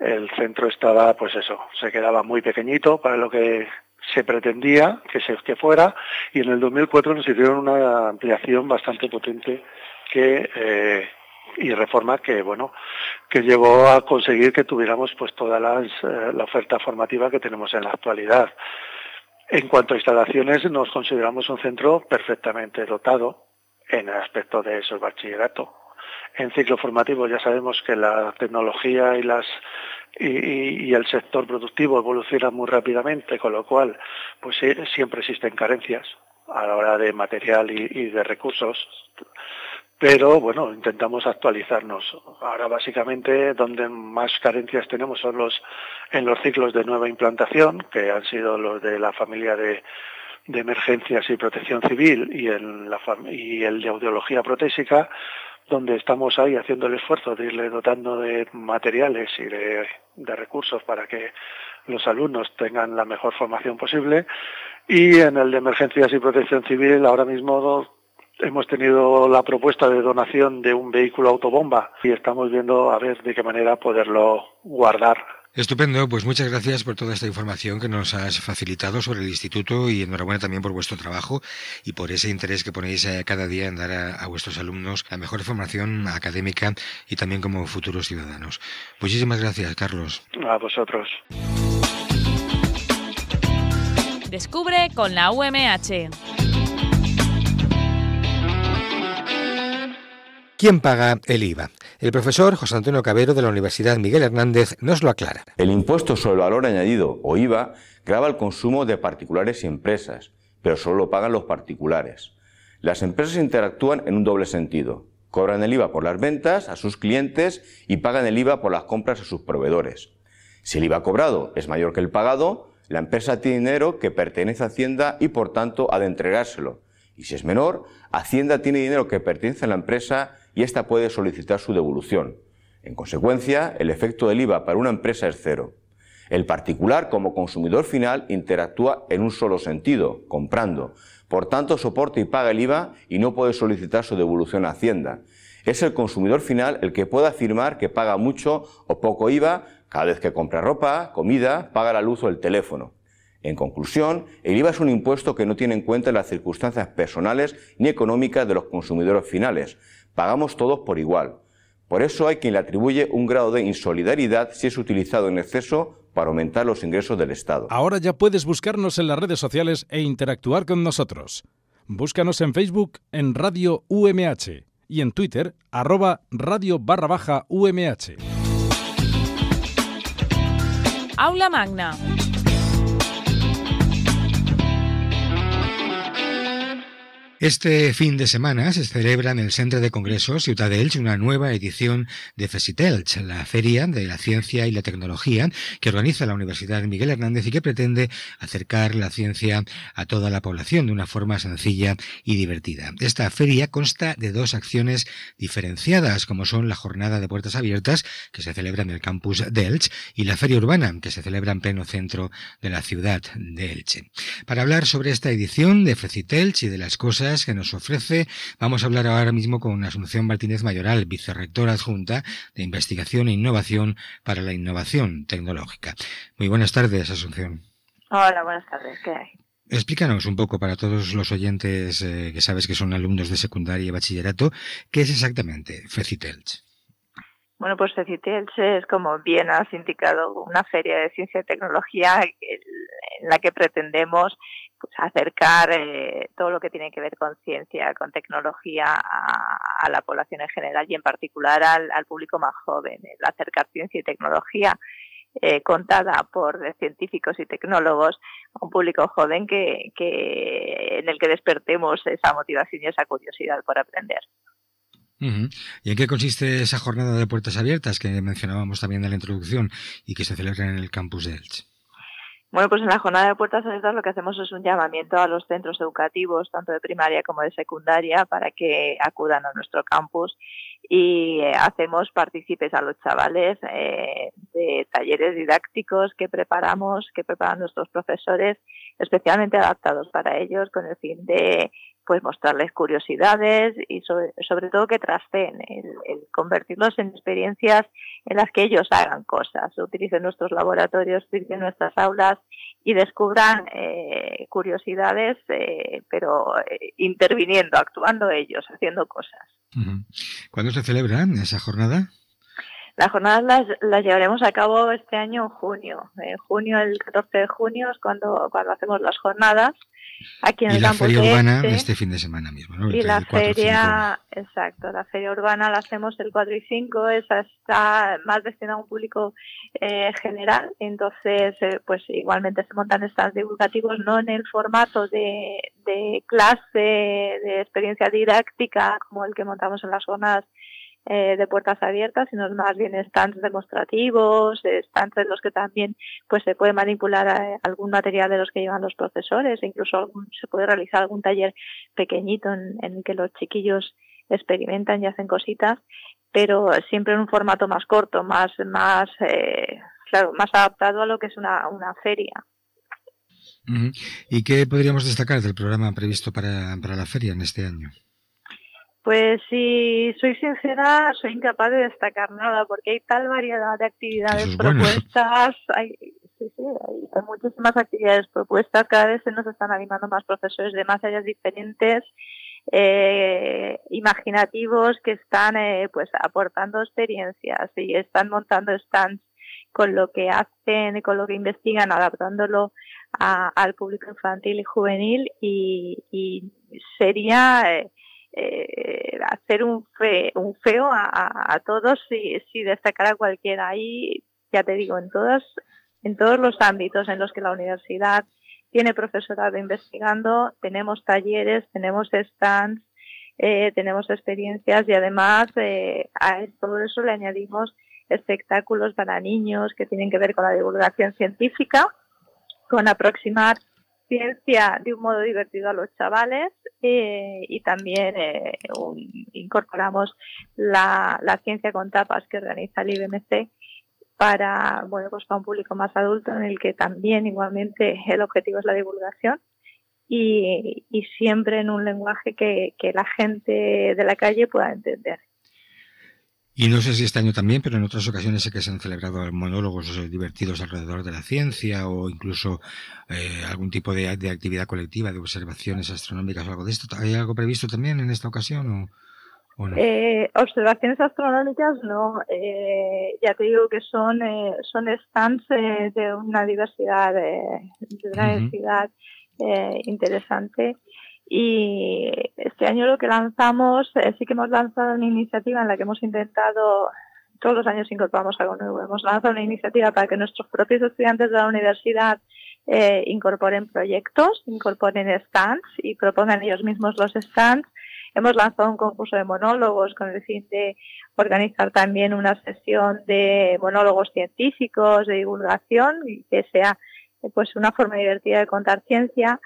el centro estaba, pues eso, se quedaba muy pequeñito para lo que se pretendía que, se, que fuera y en el 2004 nos hicieron una ampliación bastante potente que eh, y reforma que bueno que llevó a conseguir que tuviéramos pues toda las, eh, la oferta formativa que tenemos en la actualidad. En cuanto a instalaciones, nos consideramos un centro perfectamente dotado en el aspecto de esos bachillerato en ciclo formativo ya sabemos que la tecnología y las y, el sector productivo evoluciona muy rápidamente, con lo cual pues siempre existen carencias a la hora de material y, de recursos pero bueno, intentamos actualizarnos. Ahora básicamente donde más carencias tenemos son los en los ciclos de nueva implantación, que han sido los de la familia de, de emergencias y protección civil y, en la, y el de audiología protésica, donde estamos ahí haciendo el esfuerzo de irle dotando de materiales y de, recursos para que los alumnos tengan la mejor formación posible. Y en el de emergencias y protección civil ahora mismo hemos tenido la propuesta de donación de un vehículo autobomba y estamos viendo a ver de qué manera poderlo guardar Estupendo, pues muchas gracias por toda esta información que nos has facilitado sobre el instituto y enhorabuena también por vuestro trabajo y por ese interés que ponéis eh, cada día en dar a, vuestros alumnos la mejor formación académica y también como futuros ciudadanos. Muchísimas gracias, Carlos. A vosotros. Descubre con la UMH. ¿Quién paga el IVA? El profesor José Antonio Cabero de la Universidad Miguel Hernández nos lo aclara. El impuesto sobre el valor añadido o IVA grava el consumo de particulares y empresas, pero solo lo pagan los particulares. Las empresas interactúan en un doble sentido. Cobran el IVA por las ventas a sus clientes y pagan el IVA por las compras a sus proveedores. Si el IVA cobrado es mayor que el pagado, la empresa tiene dinero que pertenece a Hacienda y por tanto ha de entregárselo. Y si es menor, Hacienda tiene dinero que pertenece a la empresa y ésta puede solicitar su devolución. En consecuencia, el efecto del IVA para una empresa es cero. El particular, como consumidor final, interactúa en un solo sentido, comprando. Por tanto, soporta y paga el IVA y no puede solicitar su devolución a Hacienda. Es el consumidor final el que puede afirmar que paga mucho o poco IVA cada vez que compra ropa, comida, paga la luz o el teléfono. En conclusión, el IVA es un impuesto que no tiene en cuenta las circunstancias personales ni económicas de los consumidores finales, Pagamos todos por igual. Por eso hay quien le atribuye un grado de insolidaridad si es utilizado en exceso para aumentar los ingresos del Estado. Ahora ya puedes buscarnos en las redes sociales e interactuar con nosotros. Búscanos en Facebook en Radio UMH y en Twitter arroba radio barra baja UMH. Aula Magna. Este fin de semana se celebra en el Centro de Congresos Ciudad de Elche una nueva edición de Fesitelch, la feria de la ciencia y la tecnología que organiza la Universidad Miguel Hernández y que pretende acercar la ciencia a toda la población de una forma sencilla y divertida. Esta feria consta de dos acciones diferenciadas, como son la jornada de puertas abiertas, que se celebra en el campus de Elche, y la feria urbana, que se celebra en pleno centro de la ciudad de Elche. Para hablar sobre esta edición de Fesitelch y de las cosas que nos ofrece. Vamos a hablar ahora mismo con Asunción Martínez Mayoral, vicerrectora adjunta de Investigación e Innovación para la Innovación Tecnológica. Muy buenas tardes, Asunción. Hola, buenas tardes. ¿Qué hay? Explícanos un poco para todos los oyentes eh, que sabes que son alumnos de secundaria y bachillerato, ¿qué es exactamente FECITELCH? Bueno, pues FECITELCH es, como bien has indicado, una feria de ciencia y tecnología en la que pretendemos pues, acercar eh, todo lo que tiene que ver con ciencia, con tecnología a, la población en general y en particular al, público más joven. El acercar ciencia y tecnología eh, contada por científicos y tecnólogos a un público joven que, que, en el que despertemos esa motivación y esa curiosidad por aprender. ¿Y en qué consiste esa jornada de puertas abiertas que mencionábamos también en la introducción y que se celebra en el campus de Elche? Bueno, pues en la jornada de puertas abiertas lo que hacemos es un llamamiento a los centros educativos, tanto de primaria como de secundaria, para que acudan a nuestro campus y eh, hacemos partícipes a los chavales eh, de talleres didácticos que preparamos, que preparan nuestros profesores, especialmente adaptados para ellos, con el fin de pues mostrarles curiosidades y sobre, sobre todo que trasten, el, convertirlos en experiencias en las que ellos hagan cosas, utilicen nuestros laboratorios, utilicen nuestras aulas y descubran eh, curiosidades, eh, pero eh, interviniendo, actuando ellos, haciendo cosas. ¿Cuándo se celebra esa jornada? Las jornadas las, las, llevaremos a cabo este año en junio. En junio, el 14 de junio es cuando, cuando hacemos las jornadas aquí en y el la feria urbana este. fin de semana mismo, ¿no? y la feria, exacto, la feria urbana la hacemos el 4 y 5, esa está más destinada a un público eh, general, entonces eh, pues igualmente se montan stands divulgativos no en el formato de, de clase, de experiencia didáctica como el que montamos en las zonas eh, de puertas abiertas, sino más bien stands demostrativos, stands en los que también pues se puede manipular eh, algún material de los que llevan los profesores, e incluso se puede realizar algún taller pequeñito en, el que los chiquillos experimentan y hacen cositas, pero siempre en un formato más corto, más, más, eh, claro, más adaptado a lo que es una, una feria. ¿Y qué podríamos destacar del programa previsto para, para la feria en este año? Pues si soy sincera, soy incapaz de destacar nada porque hay tal variedad de actividades propuestas, hay, sí, sí, hay, muchísimas actividades propuestas, cada vez se nos están animando más profesores de más áreas diferentes, eh, imaginativos que están eh, pues aportando experiencias y están montando stands con lo que hacen, con lo que investigan, adaptándolo al público infantil y juvenil y, sería eh, eh, hacer un, un feo a, todos si, si destacara cualquiera. Ahí, ya te digo, en todos, en todos los ámbitos en los que la universidad tiene profesorado investigando, tenemos talleres, tenemos stands, eh, tenemos experiencias y además eh, a todo eso le añadimos espectáculos para niños que tienen que ver con la divulgación científica, con aproximar ciencia de un modo divertido a los chavales eh, y también eh, incorporamos la, ciencia con tapas que organiza el IBMC para bueno pues para un público más adulto en el que también igualmente el objetivo es la divulgación y, siempre en un lenguaje que la gente de la calle pueda entender. Y no sé si este año también, pero en otras ocasiones sé que se han celebrado monólogos eh, divertidos alrededor de la ciencia o incluso eh, algún tipo de, actividad colectiva, de observaciones astronómicas o algo de esto. ¿Hay algo previsto también en esta ocasión o, no? Eh, observaciones astronómicas no. ya te digo que son, son stands de una diversidad, de una diversidad interesante. Y este año lo que lanzamos, eh, sí que hemos lanzado una iniciativa en la que hemos intentado, todos los años incorporamos algo nuevo, hemos lanzado una iniciativa para que nuestros propios estudiantes de la universidad eh, incorporen proyectos, incorporen stands y propongan ellos mismos los stands. Hemos lanzado un concurso de monólogos con el fin de organizar también una sesión de monólogos científicos, de divulgación, y que sea pues una forma divertida de contar ciencia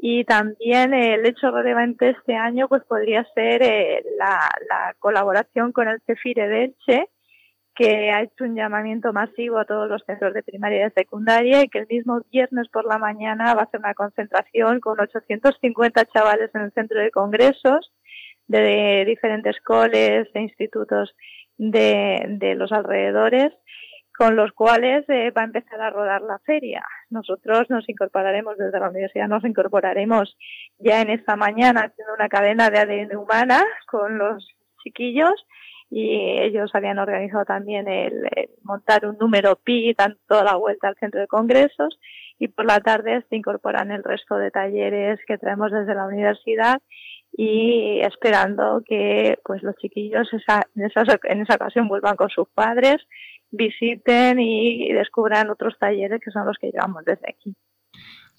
y también el hecho relevante este año pues podría ser eh, la, colaboración con el CEFIRE de Elche, que ha hecho un llamamiento masivo a todos los centros de primaria y de secundaria y que el mismo viernes por la mañana va a hacer una concentración con 850 chavales en el centro de congresos de diferentes coles e institutos de, de los alrededores con los cuales eh, va a empezar a rodar la feria. Nosotros nos incorporaremos desde la universidad, nos incorporaremos ya en esta mañana haciendo una cadena de ADN humana con los chiquillos y ellos habían organizado también el, montar un número pi, dando toda la vuelta al centro de congresos y por la tarde se incorporan el resto de talleres que traemos desde la universidad y esperando que pues los chiquillos en, esa, en esa ocasión vuelvan con sus padres visiten y descubran otros talleres que son los que llevamos desde aquí.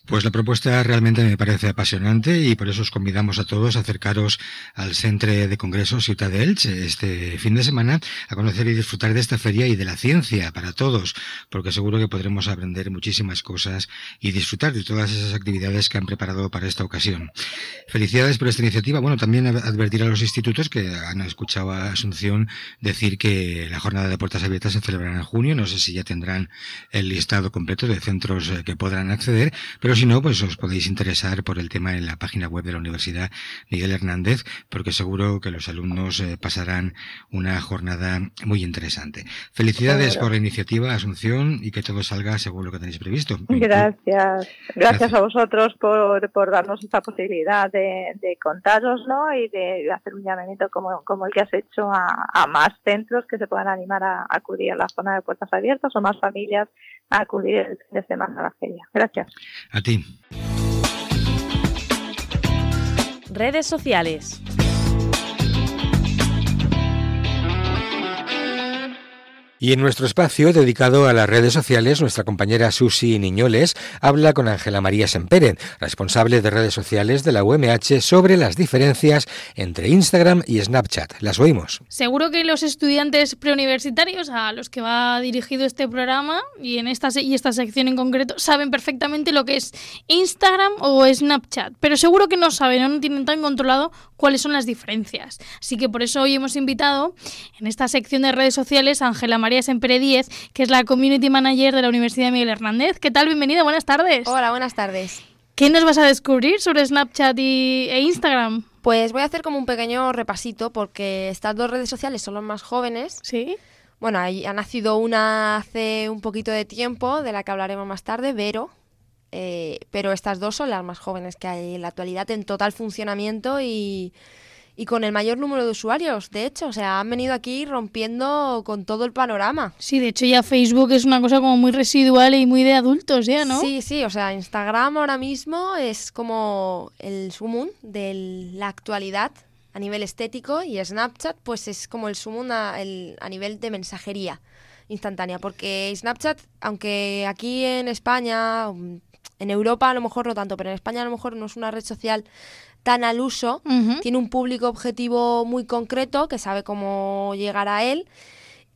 Pues la propuesta realmente me parece apasionante y por eso os convidamos a todos a acercaros al Centro de Congresos Ciudad de Elche este fin de semana a conocer y disfrutar de esta feria y de la ciencia para todos, porque seguro que podremos aprender muchísimas cosas y disfrutar de todas esas actividades que han preparado para esta ocasión. Felicidades por esta iniciativa. Bueno, también advertir a los institutos que han escuchado a Asunción decir que la jornada de puertas abiertas se celebrará en junio. No sé si ya tendrán el listado completo de centros eh, que podrán acceder, pero si no, pues os podéis interesar por el tema en la página web de la Universidad Miguel Hernández, porque seguro que los alumnos eh, pasarán una jornada muy interesante. Felicidades por la iniciativa, Asunción, y que todo salga según lo que tenéis previsto. Gracias. Gracias, a vosotros por, por darnos esta posibilidad de, de contaroslo y de hacer un llamamiento como, como el que has hecho a, más centros que se puedan animar a, a acudir a la zona de puertas abiertas o más familias a acudir el fin de semana a la feria. Gracias. Redes sociales. Y en nuestro espacio dedicado a las redes sociales, nuestra compañera Susi Niñoles habla con Ángela María Semperen, responsable de redes sociales de la UMH, sobre las diferencias entre Instagram y Snapchat. Las oímos. Seguro que los estudiantes preuniversitarios a los que va dirigido este programa y en esta, y esta sección en concreto saben perfectamente lo que es Instagram o Snapchat, pero seguro que no saben o no tienen tan controlado cuáles son las diferencias. Así que por eso hoy hemos invitado en esta sección de redes sociales a Ángela María Sempere Díez, que es la Community Manager de la Universidad Miguel Hernández. ¿Qué tal? Bienvenida, buenas tardes. Hola, buenas tardes. ¿Qué nos vas a descubrir sobre Snapchat y, e Instagram? Pues voy a hacer como un pequeño repasito porque estas dos redes sociales son las más jóvenes. Sí. Bueno, ha nacido una hace un poquito de tiempo, de la que hablaremos más tarde, Vero. Eh, pero estas dos son las más jóvenes que hay en la actualidad en total funcionamiento y, y con el mayor número de usuarios. De hecho, o sea, han venido aquí rompiendo con todo el panorama. Sí, de hecho ya Facebook es una cosa como muy residual y muy de adultos ya, ¿no? Sí, sí, o sea, Instagram ahora mismo es como el sumum de la actualidad a nivel estético y Snapchat pues es como el sumum a, el- a nivel de mensajería instantánea, porque Snapchat, aunque aquí en España, en Europa a lo mejor no tanto, pero en España a lo mejor no es una red social tan al uso, tiene un público objetivo muy concreto que sabe cómo llegar a él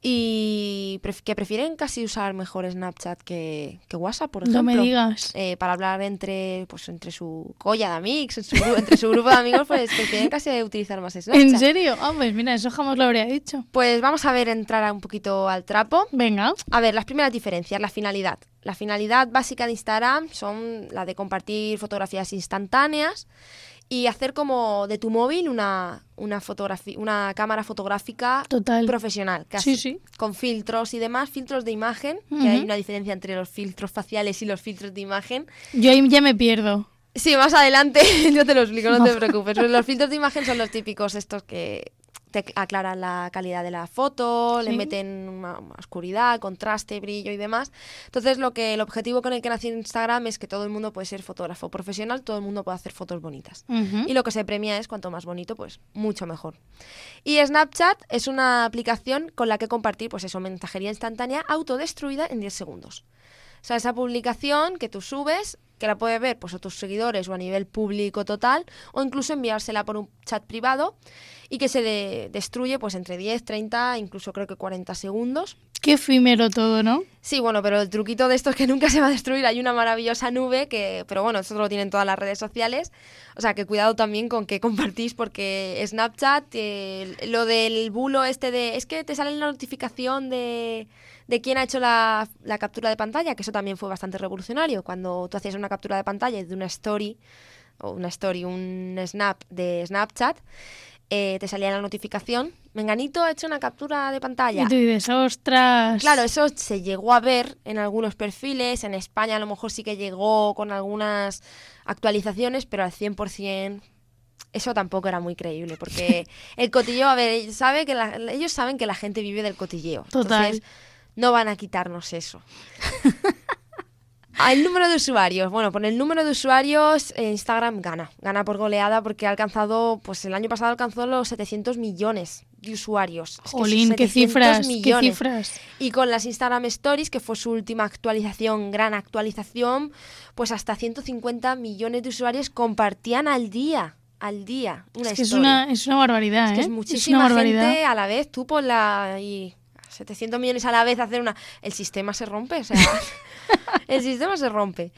y pref- que prefieren casi usar mejor Snapchat que, que WhatsApp, por No ejemplo. me digas. Eh, para hablar entre pues entre su colla de amigos, en su gru- entre su grupo de amigos, pues prefieren casi utilizar más Snapchat. ¿En serio? Ah, pues mira, eso jamás lo habría dicho. Pues vamos a ver, entrar un poquito al trapo. Venga. A ver, las primeras diferencias, la finalidad. La finalidad básica de Instagram son la de compartir fotografías instantáneas y hacer como de tu móvil una, una, una cámara fotográfica Total. profesional, casi, Sí, sí. con filtros y demás, filtros de imagen, que hay una diferencia entre los filtros faciales y los filtros de imagen. Yo ahí ya me pierdo. Sí, más adelante yo te lo explico, no, te preocupes. Los filtros de imagen son los típicos estos que te aclaran la calidad de la foto, le meten una una oscuridad, contraste, brillo y demás. Entonces, lo que el objetivo con el que nació Instagram es que todo el mundo puede ser fotógrafo profesional, todo el mundo puede hacer fotos bonitas. Y lo que se premia es cuanto más bonito, pues mucho mejor. Y Snapchat es una aplicación con la que compartir, pues eso, mensajería instantánea autodestruida en 10 segundos. O sea, esa publicación que tú subes, que la puedes ver pues, a tus seguidores o a nivel público total, o incluso enviársela por un chat privado y que se de- destruye pues entre 10, 30, incluso creo que 40 segundos. Qué efímero todo, ¿no? Sí, bueno, pero el truquito de esto es que nunca se va a destruir. Hay una maravillosa nube que, pero bueno, esto lo tienen todas las redes sociales. O sea, que cuidado también con que compartís porque Snapchat, eh, lo del bulo este de, es que te sale la notificación de, de quién ha hecho la, la captura de pantalla, que eso también fue bastante revolucionario. Cuando tú hacías una captura de pantalla de una story, o una story, un snap de Snapchat, eh, te salía la notificación. Menganito ha hecho una captura de pantalla. Y tú dices, ostras. Claro, eso se llegó a ver en algunos perfiles. En España a lo mejor sí que llegó con algunas actualizaciones, pero al 100% eso tampoco era muy creíble. Porque el cotilleo, a ver, sabe que la- ellos saben que la gente vive del cotilleo. Total. Entonces, no van a quitarnos eso. Ah, El número de usuarios. Bueno, por el número de usuarios, Instagram gana. Gana por goleada porque ha alcanzado, pues el año pasado alcanzó los 700 millones de usuarios. Es que son Jolín, qué 700 cifras, qué cifras. Y con las Instagram Stories, que fue su última actualización, gran actualización, pues hasta 150 millones de usuarios compartían al día. Al día. Una Es que es una, es una barbaridad, Es que ¿eh? es muchísima una barbaridad. gente a la vez. Tú ponla y 700 millones a la vez hacer una... El sistema se rompe, o sea... el sistema se rompe.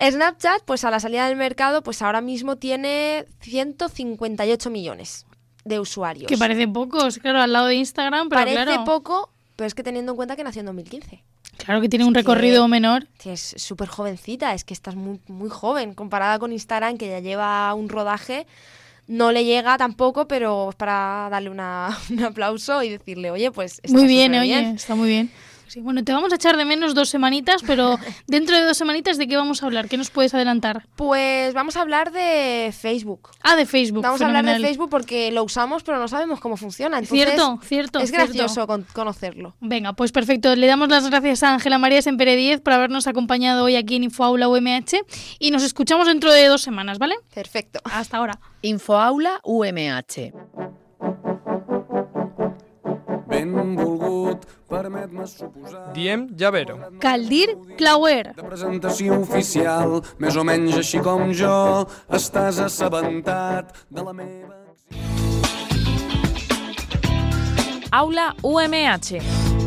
Snapchat, pues a la salida del mercado, pues ahora mismo tiene 158 millones de usuarios. Que parece pocos, claro, al lado de Instagram, pero Parece claro. poco, pero es que teniendo en cuenta que nació en 2015. Claro que tiene un recorrido menor. Que es súper jovencita, es que estás muy, muy joven comparada con Instagram, que ya lleva un rodaje. No le llega tampoco, pero es para darle una- un aplauso y decirle, oye, pues está Muy bien, oye, está muy bien. Sí, bueno, te vamos a echar de menos dos semanitas, pero dentro de dos semanitas, ¿de qué vamos a hablar? ¿Qué nos puedes adelantar? Pues vamos a hablar de Facebook. Ah, de Facebook. Vamos a hablar de. Facebook porque lo usamos, pero no sabemos cómo funciona. Entonces, Cierto, cierto, Es cierto. gracioso con- conocerlo. Venga, pues perfecto. Le damos las gracias a Ángela María Sempere 10 por habernos acompañado hoy aquí en Infoaula UMH y nos escuchamos dentro de dos semanas, ¿vale? Perfecto. Hasta ahora. Infoaula UMH. Benvolgut, permet-me suposar... Diem llavero. Cal dir Clauer. Presentació oficial, més o menys així com jo, estàs assabentat de la meva... Aula UMH.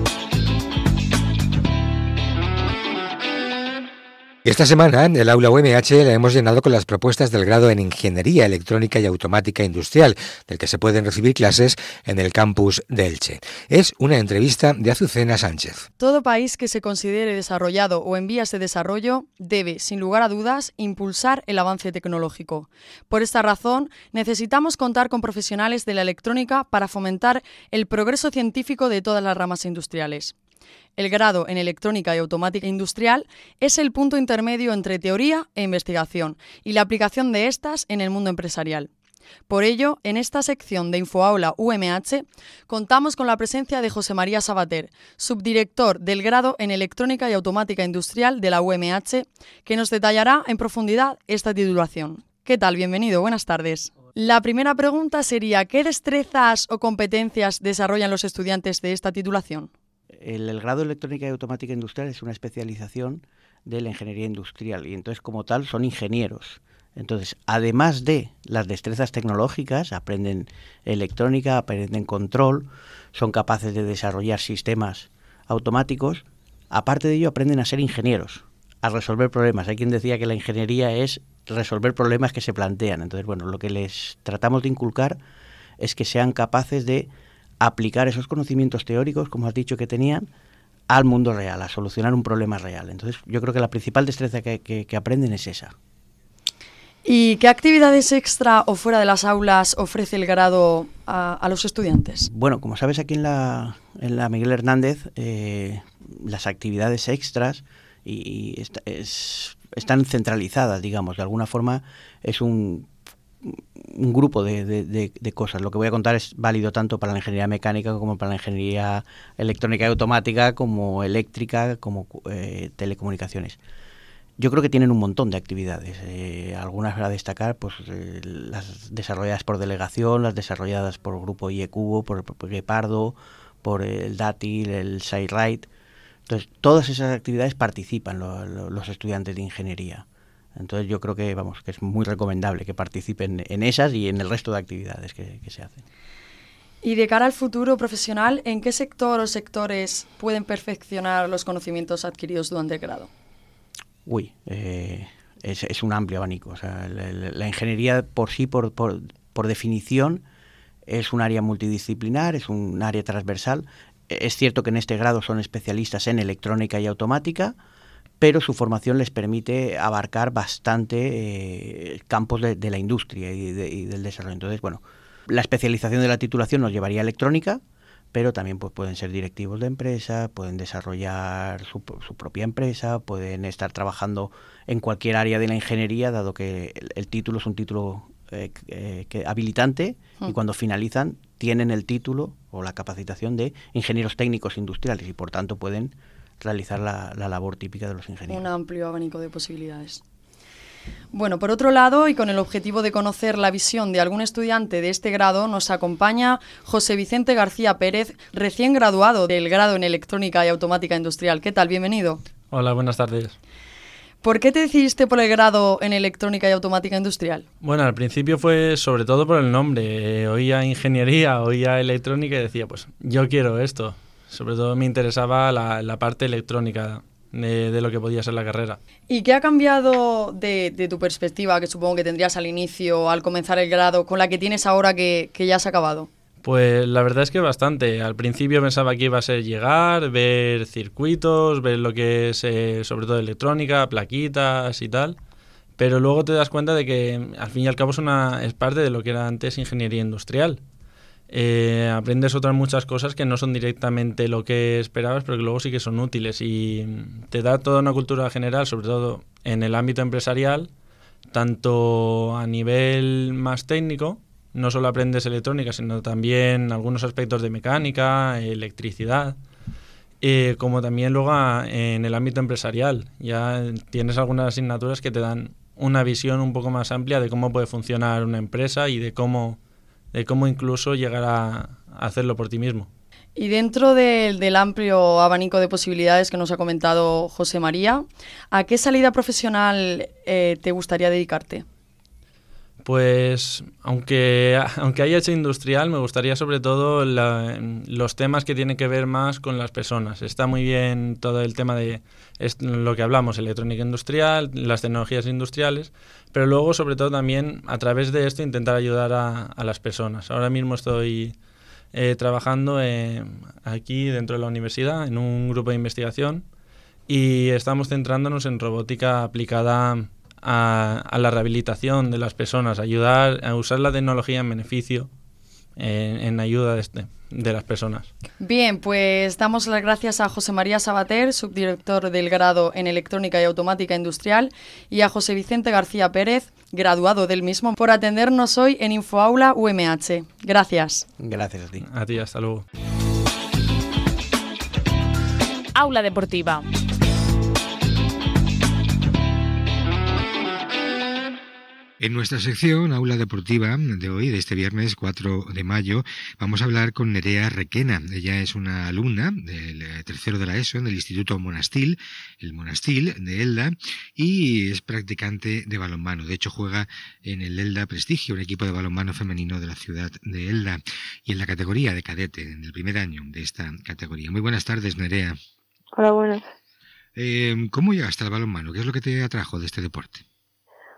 Esta semana, el aula UMH la hemos llenado con las propuestas del grado en Ingeniería Electrónica y Automática Industrial, del que se pueden recibir clases en el campus de Elche. Es una entrevista de Azucena Sánchez. Todo país que se considere desarrollado o en vías de desarrollo debe, sin lugar a dudas, impulsar el avance tecnológico. Por esta razón, necesitamos contar con profesionales de la electrónica para fomentar el progreso científico de todas las ramas industriales. El grado en electrónica y automática industrial es el punto intermedio entre teoría e investigación y la aplicación de estas en el mundo empresarial. Por ello, en esta sección de InfoAula UMH contamos con la presencia de José María Sabater, subdirector del grado en Electrónica y Automática Industrial de la UMH, que nos detallará en profundidad esta titulación. ¿Qué tal? Bienvenido, buenas tardes. La primera pregunta sería, ¿qué destrezas o competencias desarrollan los estudiantes de esta titulación? El, grado de electrónica y automática industrial es una especialización de la ingeniería industrial y entonces como tal son ingenieros. Entonces, además de las destrezas tecnológicas, aprenden electrónica, aprenden control, son capaces de desarrollar sistemas automáticos, aparte de ello aprenden a ser ingenieros, a resolver problemas. Hay quien decía que la ingeniería es resolver problemas que se plantean. Entonces, bueno, lo que les tratamos de inculcar es que sean capaces de aplicar esos conocimientos teóricos, como has dicho que tenían, al mundo real, a solucionar un problema real. Entonces, yo creo que la principal destreza que, aprenden es esa. ¿Y qué actividades extra o fuera de las aulas ofrece el grado a, los estudiantes? Bueno, como sabes, aquí en la, en la Miguel Hernández, eh, las actividades extras y, están centralizadas, digamos. De alguna forma es un un grupo de, cosas. Lo que voy a contar es válido tanto para la ingeniería mecánica como para la ingeniería electrónica y automática, como eléctrica, como eh, telecomunicaciones. Yo creo que tienen un montón de actividades. Eh, algunas a destacar, pues eh, las desarrolladas por delegación, las desarrolladas por Grupo IECubo, por, por Gepardo, por el Dátil, el SciRite. Entonces, todas esas actividades participan los estudiantes de ingeniería. Entonces yo creo que vamos que es muy recomendable que participen en esas y en el resto de actividades que, se hacen. Y de cara al futuro profesional, ¿en qué sector o sectores pueden perfeccionar los conocimientos adquiridos durante el grado? Uy, eh, es, un amplio abanico. O sea, la, ingeniería por sí, por, por, por, definición, es un área multidisciplinar, es un área transversal. Es cierto que en este grado son especialistas en electrónica y automática, pero su formación les permite abarcar bastante eh, campos de, la industria y, del desarrollo. Entonces, bueno, la especialización de la titulación nos llevaría a electrónica, pero también pues, pueden ser directivos de empresa, pueden desarrollar su, propia empresa, pueden estar trabajando en cualquier área de la ingeniería, dado que el, título es un título eh, eh, habilitante y hmm. cuando finalizan tienen el título o la capacitación de ingenieros técnicos industriales y por tanto pueden realizar la, labor típica de los ingenieros. Un amplio abanico de posibilidades. Bueno, por otro lado, y con el objetivo de conocer la visión de algún estudiante de este grado, nos acompaña José Vicente García Pérez, recién graduado del grado en Electrónica y Automática Industrial. ¿Qué tal? Bienvenido. Hola, buenas tardes. ¿Por qué te decidiste por el grado en Electrónica y Automática Industrial? Bueno, al principio fue sobre todo por el nombre. oía ingeniería, oía electrónica y decía, pues yo quiero esto. Sobre todo me interesaba la, parte electrónica de, lo que podía ser la carrera. ¿Y qué ha cambiado de, tu perspectiva, que supongo que tendrías al inicio, al comenzar el grado, con la que tienes ahora que, ya has acabado? Pues la verdad es que bastante. Al principio pensaba que iba a ser llegar, ver circuitos, ver lo que es eh, sobre todo electrónica, plaquitas y tal. Pero luego te das cuenta de que al fin y al cabo es, una, es parte de lo que era antes ingeniería industrial. Eh, aprendes otras muchas cosas que no son directamente lo que esperabas, pero que luego sí que son útiles y te da toda una cultura general, sobre todo en el ámbito empresarial, tanto a nivel más técnico, no solo aprendes electrónica, sino también algunos aspectos de mecánica, electricidad, eh, como también luego en el ámbito empresarial. Ya tienes algunas asignaturas que te dan una visión un poco más amplia de cómo puede funcionar una empresa y de cómo de cómo incluso llegar a hacerlo por ti mismo. Y dentro del amplio abanico de posibilidades que nos ha comentado José María, ¿a qué salida profesional eh, te gustaría dedicarte? Pues aunque, aunque haya hecho industrial, me gustaría sobre todo los temas que tienen que ver más con las personas. Está muy bien todo el tema de lo que hablamos, electrónica industrial, las tecnologías industriales, pero luego sobre todo también a través de esto intentar ayudar a, las personas. Ahora mismo estoy eh, trabajando eh, aquí dentro de la universidad en un grupo de investigación y estamos centrándonos en robótica aplicada a, la rehabilitación de las personas, ayudar a usar la tecnología en beneficio, en, ayuda de, este, de las personas. Bien, pues damos las gracias a José María Sabater, subdirector del grado en Electrónica y Automática Industrial, y a José Vicente García Pérez, graduado del mismo, por atendernos hoy en InfoAula UMH. Gracias. Gracias a ti. A ti, hasta luego. Aula Deportiva. En nuestra sección Aula Deportiva de hoy, de este viernes 4 de mayo, vamos a hablar con Nerea Requena. Ella es una alumna del eh, tercero de la ESO en el Instituto Monastil, el Monastil de Elda, y es practicante de balonmano. De hecho, juega en el Elda Prestigio, un equipo de balonmano femenino de la ciudad de Elda, y en la categoría de cadete, en el primer año de esta categoría. Muy buenas tardes, Nerea. Hola, buenas. Eh, ¿Cómo llegaste al balonmano? ¿Qué es lo que te atrajo de este deporte?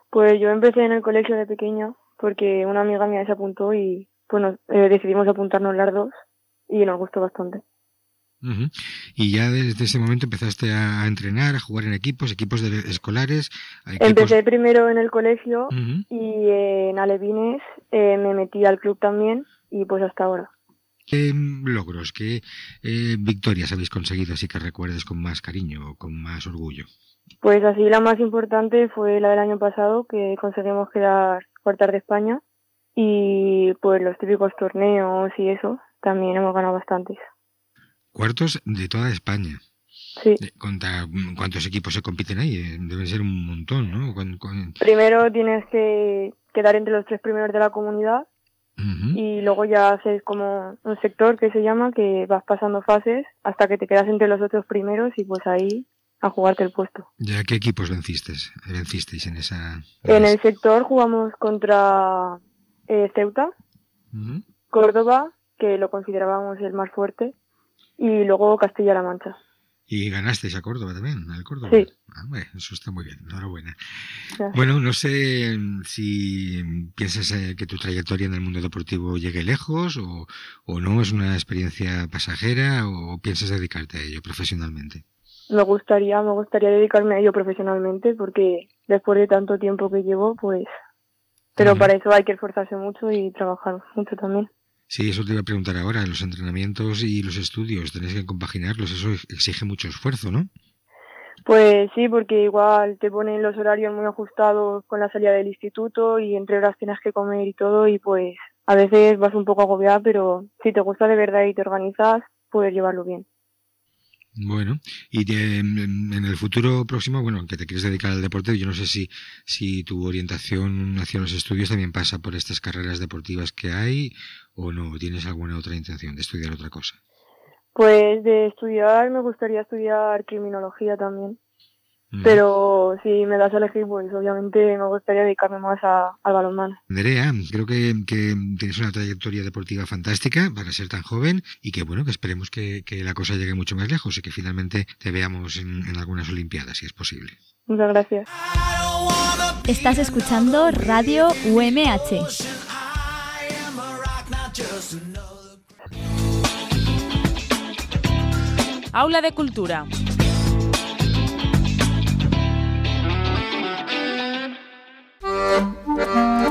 Pues yo empecé en el colegio de pequeña porque una amiga mía se apuntó y pues eh, decidimos apuntarnos las dos y nos gustó bastante. Y ya desde ese momento empezaste a entrenar, a jugar en equipos, equipos escolares. Empecé primero en el colegio y en Alevines eh, me metí al club también y pues hasta ahora. ¿Qué logros, qué eh, victorias habéis conseguido así que recuerdes con más cariño o con más orgullo? Pues así la más importante fue la del año pasado, que conseguimos quedar cuartas de España. Y pues los típicos torneos y eso, también hemos ganado bastantes. Cuartos de toda España. Sí. ¿Cuántos equipos se compiten ahí? Eh, deben ser un montón, ¿no? Primero tienes que quedar entre los tres primeros de la comunidad y luego ya haces como un sector que se llama, que vas pasando fases hasta que te quedas entre los otros primeros y pues ahí a jugarte el puesto. ¿Ya qué equipos vencisteis, vencisteis en esa...? En el sector jugamos contra eh, Ceuta, Córdoba, que lo considerábamos el más fuerte, y luego Castilla-La Mancha. Y ganasteis a Córdoba también, al Córdoba. Sí. Ah, eso está muy bien, enhorabuena. Bueno, no sé si piensas eh, que tu trayectoria en el mundo deportivo llegue lejos o, o no, es una experiencia pasajera o piensas dedicarte a ello profesionalmente me gustaría, me gustaría dedicarme a ello profesionalmente porque después de tanto tiempo que llevo, pues... Pero para eso hay que esforzarse mucho y trabajar mucho también. Sí, eso te iba a preguntar ahora. Los entrenamientos y los estudios, tenés que compaginarlos. Eso exige mucho esfuerzo, ¿no? Pues sí, porque igual te ponen los horarios muy ajustados con la salida del instituto y entre horas tienes que comer y todo y pues a veces vas un poco agobiada, pero si te gusta de verdad y te organizas, puedes llevarlo bien. Bueno, y en el futuro próximo, bueno, aunque te quieres dedicar al deporte, yo no sé si, si tu orientación hacia los estudios también pasa por estas carreras deportivas que hay o no, ¿tienes alguna otra intención de estudiar otra cosa? Pues de estudiar, me gustaría estudiar criminología también. Pero si me das a elegir, pues obviamente me gustaría dedicarme más al balonmano. Nerea, creo que, tienes una trayectoria deportiva fantástica para ser tan joven y que bueno, que esperemos que, la cosa llegue mucho más lejos y que finalmente te veamos en, en algunas Olimpiadas, si es posible. Muchas gracias. Estás escuchando Radio UMH. Aula de Cultura. Música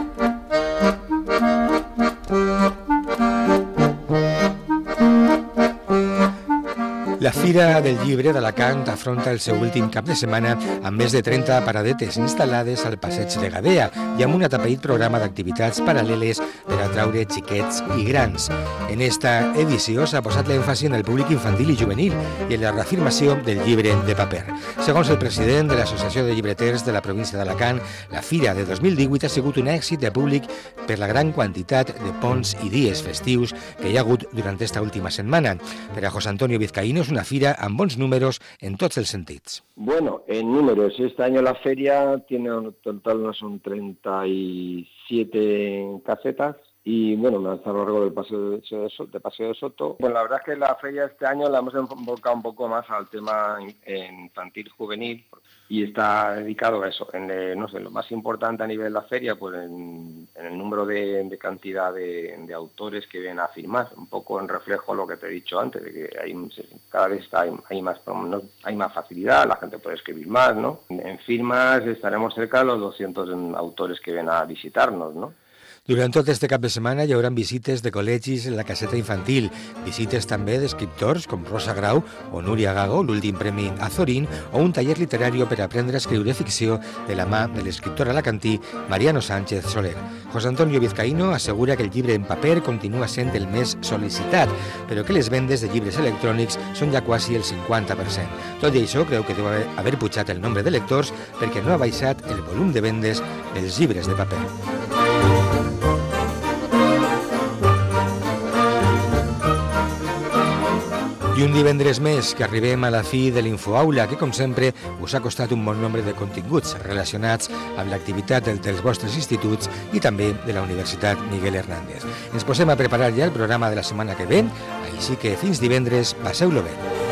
La Fira del Llibre d'Alacant afronta el seu últim cap de setmana amb més de 30 paradetes instal·lades al passeig de Gadea i amb un atapeït programa d'activitats paral·leles per atraure xiquets i grans. En esta edició s'ha posat l'èmfasi en el públic infantil i juvenil i en la reafirmació del llibre de paper. Segons el president de l'Associació de Llibreters de la província d'Alacant, la Fira de 2018 ha sigut un èxit de públic per la gran quantitat de ponts i dies festius que hi ha hagut durant esta última setmana. Per a José Antonio Vizcaíno és una fira amb números en tots els sentits. Bueno, en números, este año la feria tiene un total, no son 37 casetas y bueno, a lo largo del paseo de, de, Paseo de Soto. Bueno, la verdad es que la feria este año la hemos enfocado un poco más al tema infantil juvenil y está dedicado a eso, en eh, no sé, lo más importante a nivel de la feria, pues en, el número de, cantidad de, autores que vienen a firmar, un poco en reflejo lo que te he dicho antes, de que hay, cada vez hay, hay más hay más facilidad, la gente puede escribir más, ¿no? En firmas estaremos cerca de los 200 autores que vienen a visitarnos, ¿no? Durant tot este cap de setmana hi haurà visites de col·legis en la caseta infantil, visites també d'escriptors com Rosa Grau o Núria Gago, l'últim premi Azorín, o un taller literari per aprendre a escriure ficció de la mà de l'escriptor alacantí Mariano Sánchez Soler. José Antonio Vizcaíno assegura que el llibre en paper continua sent el més sol·licitat, però que les vendes de llibres electrònics són ja quasi el 50%. Tot i això, creu que deu haver pujat el nombre de lectors perquè no ha baixat el volum de vendes dels llibres de paper. I un divendres més que arribem a la fi de l'Infoaula, que com sempre us ha costat un bon nombre de continguts relacionats amb l'activitat dels vostres instituts i també de la Universitat Miguel Hernández. Ens posem a preparar ja el programa de la setmana que ve, així que fins divendres, passeu-lo bé.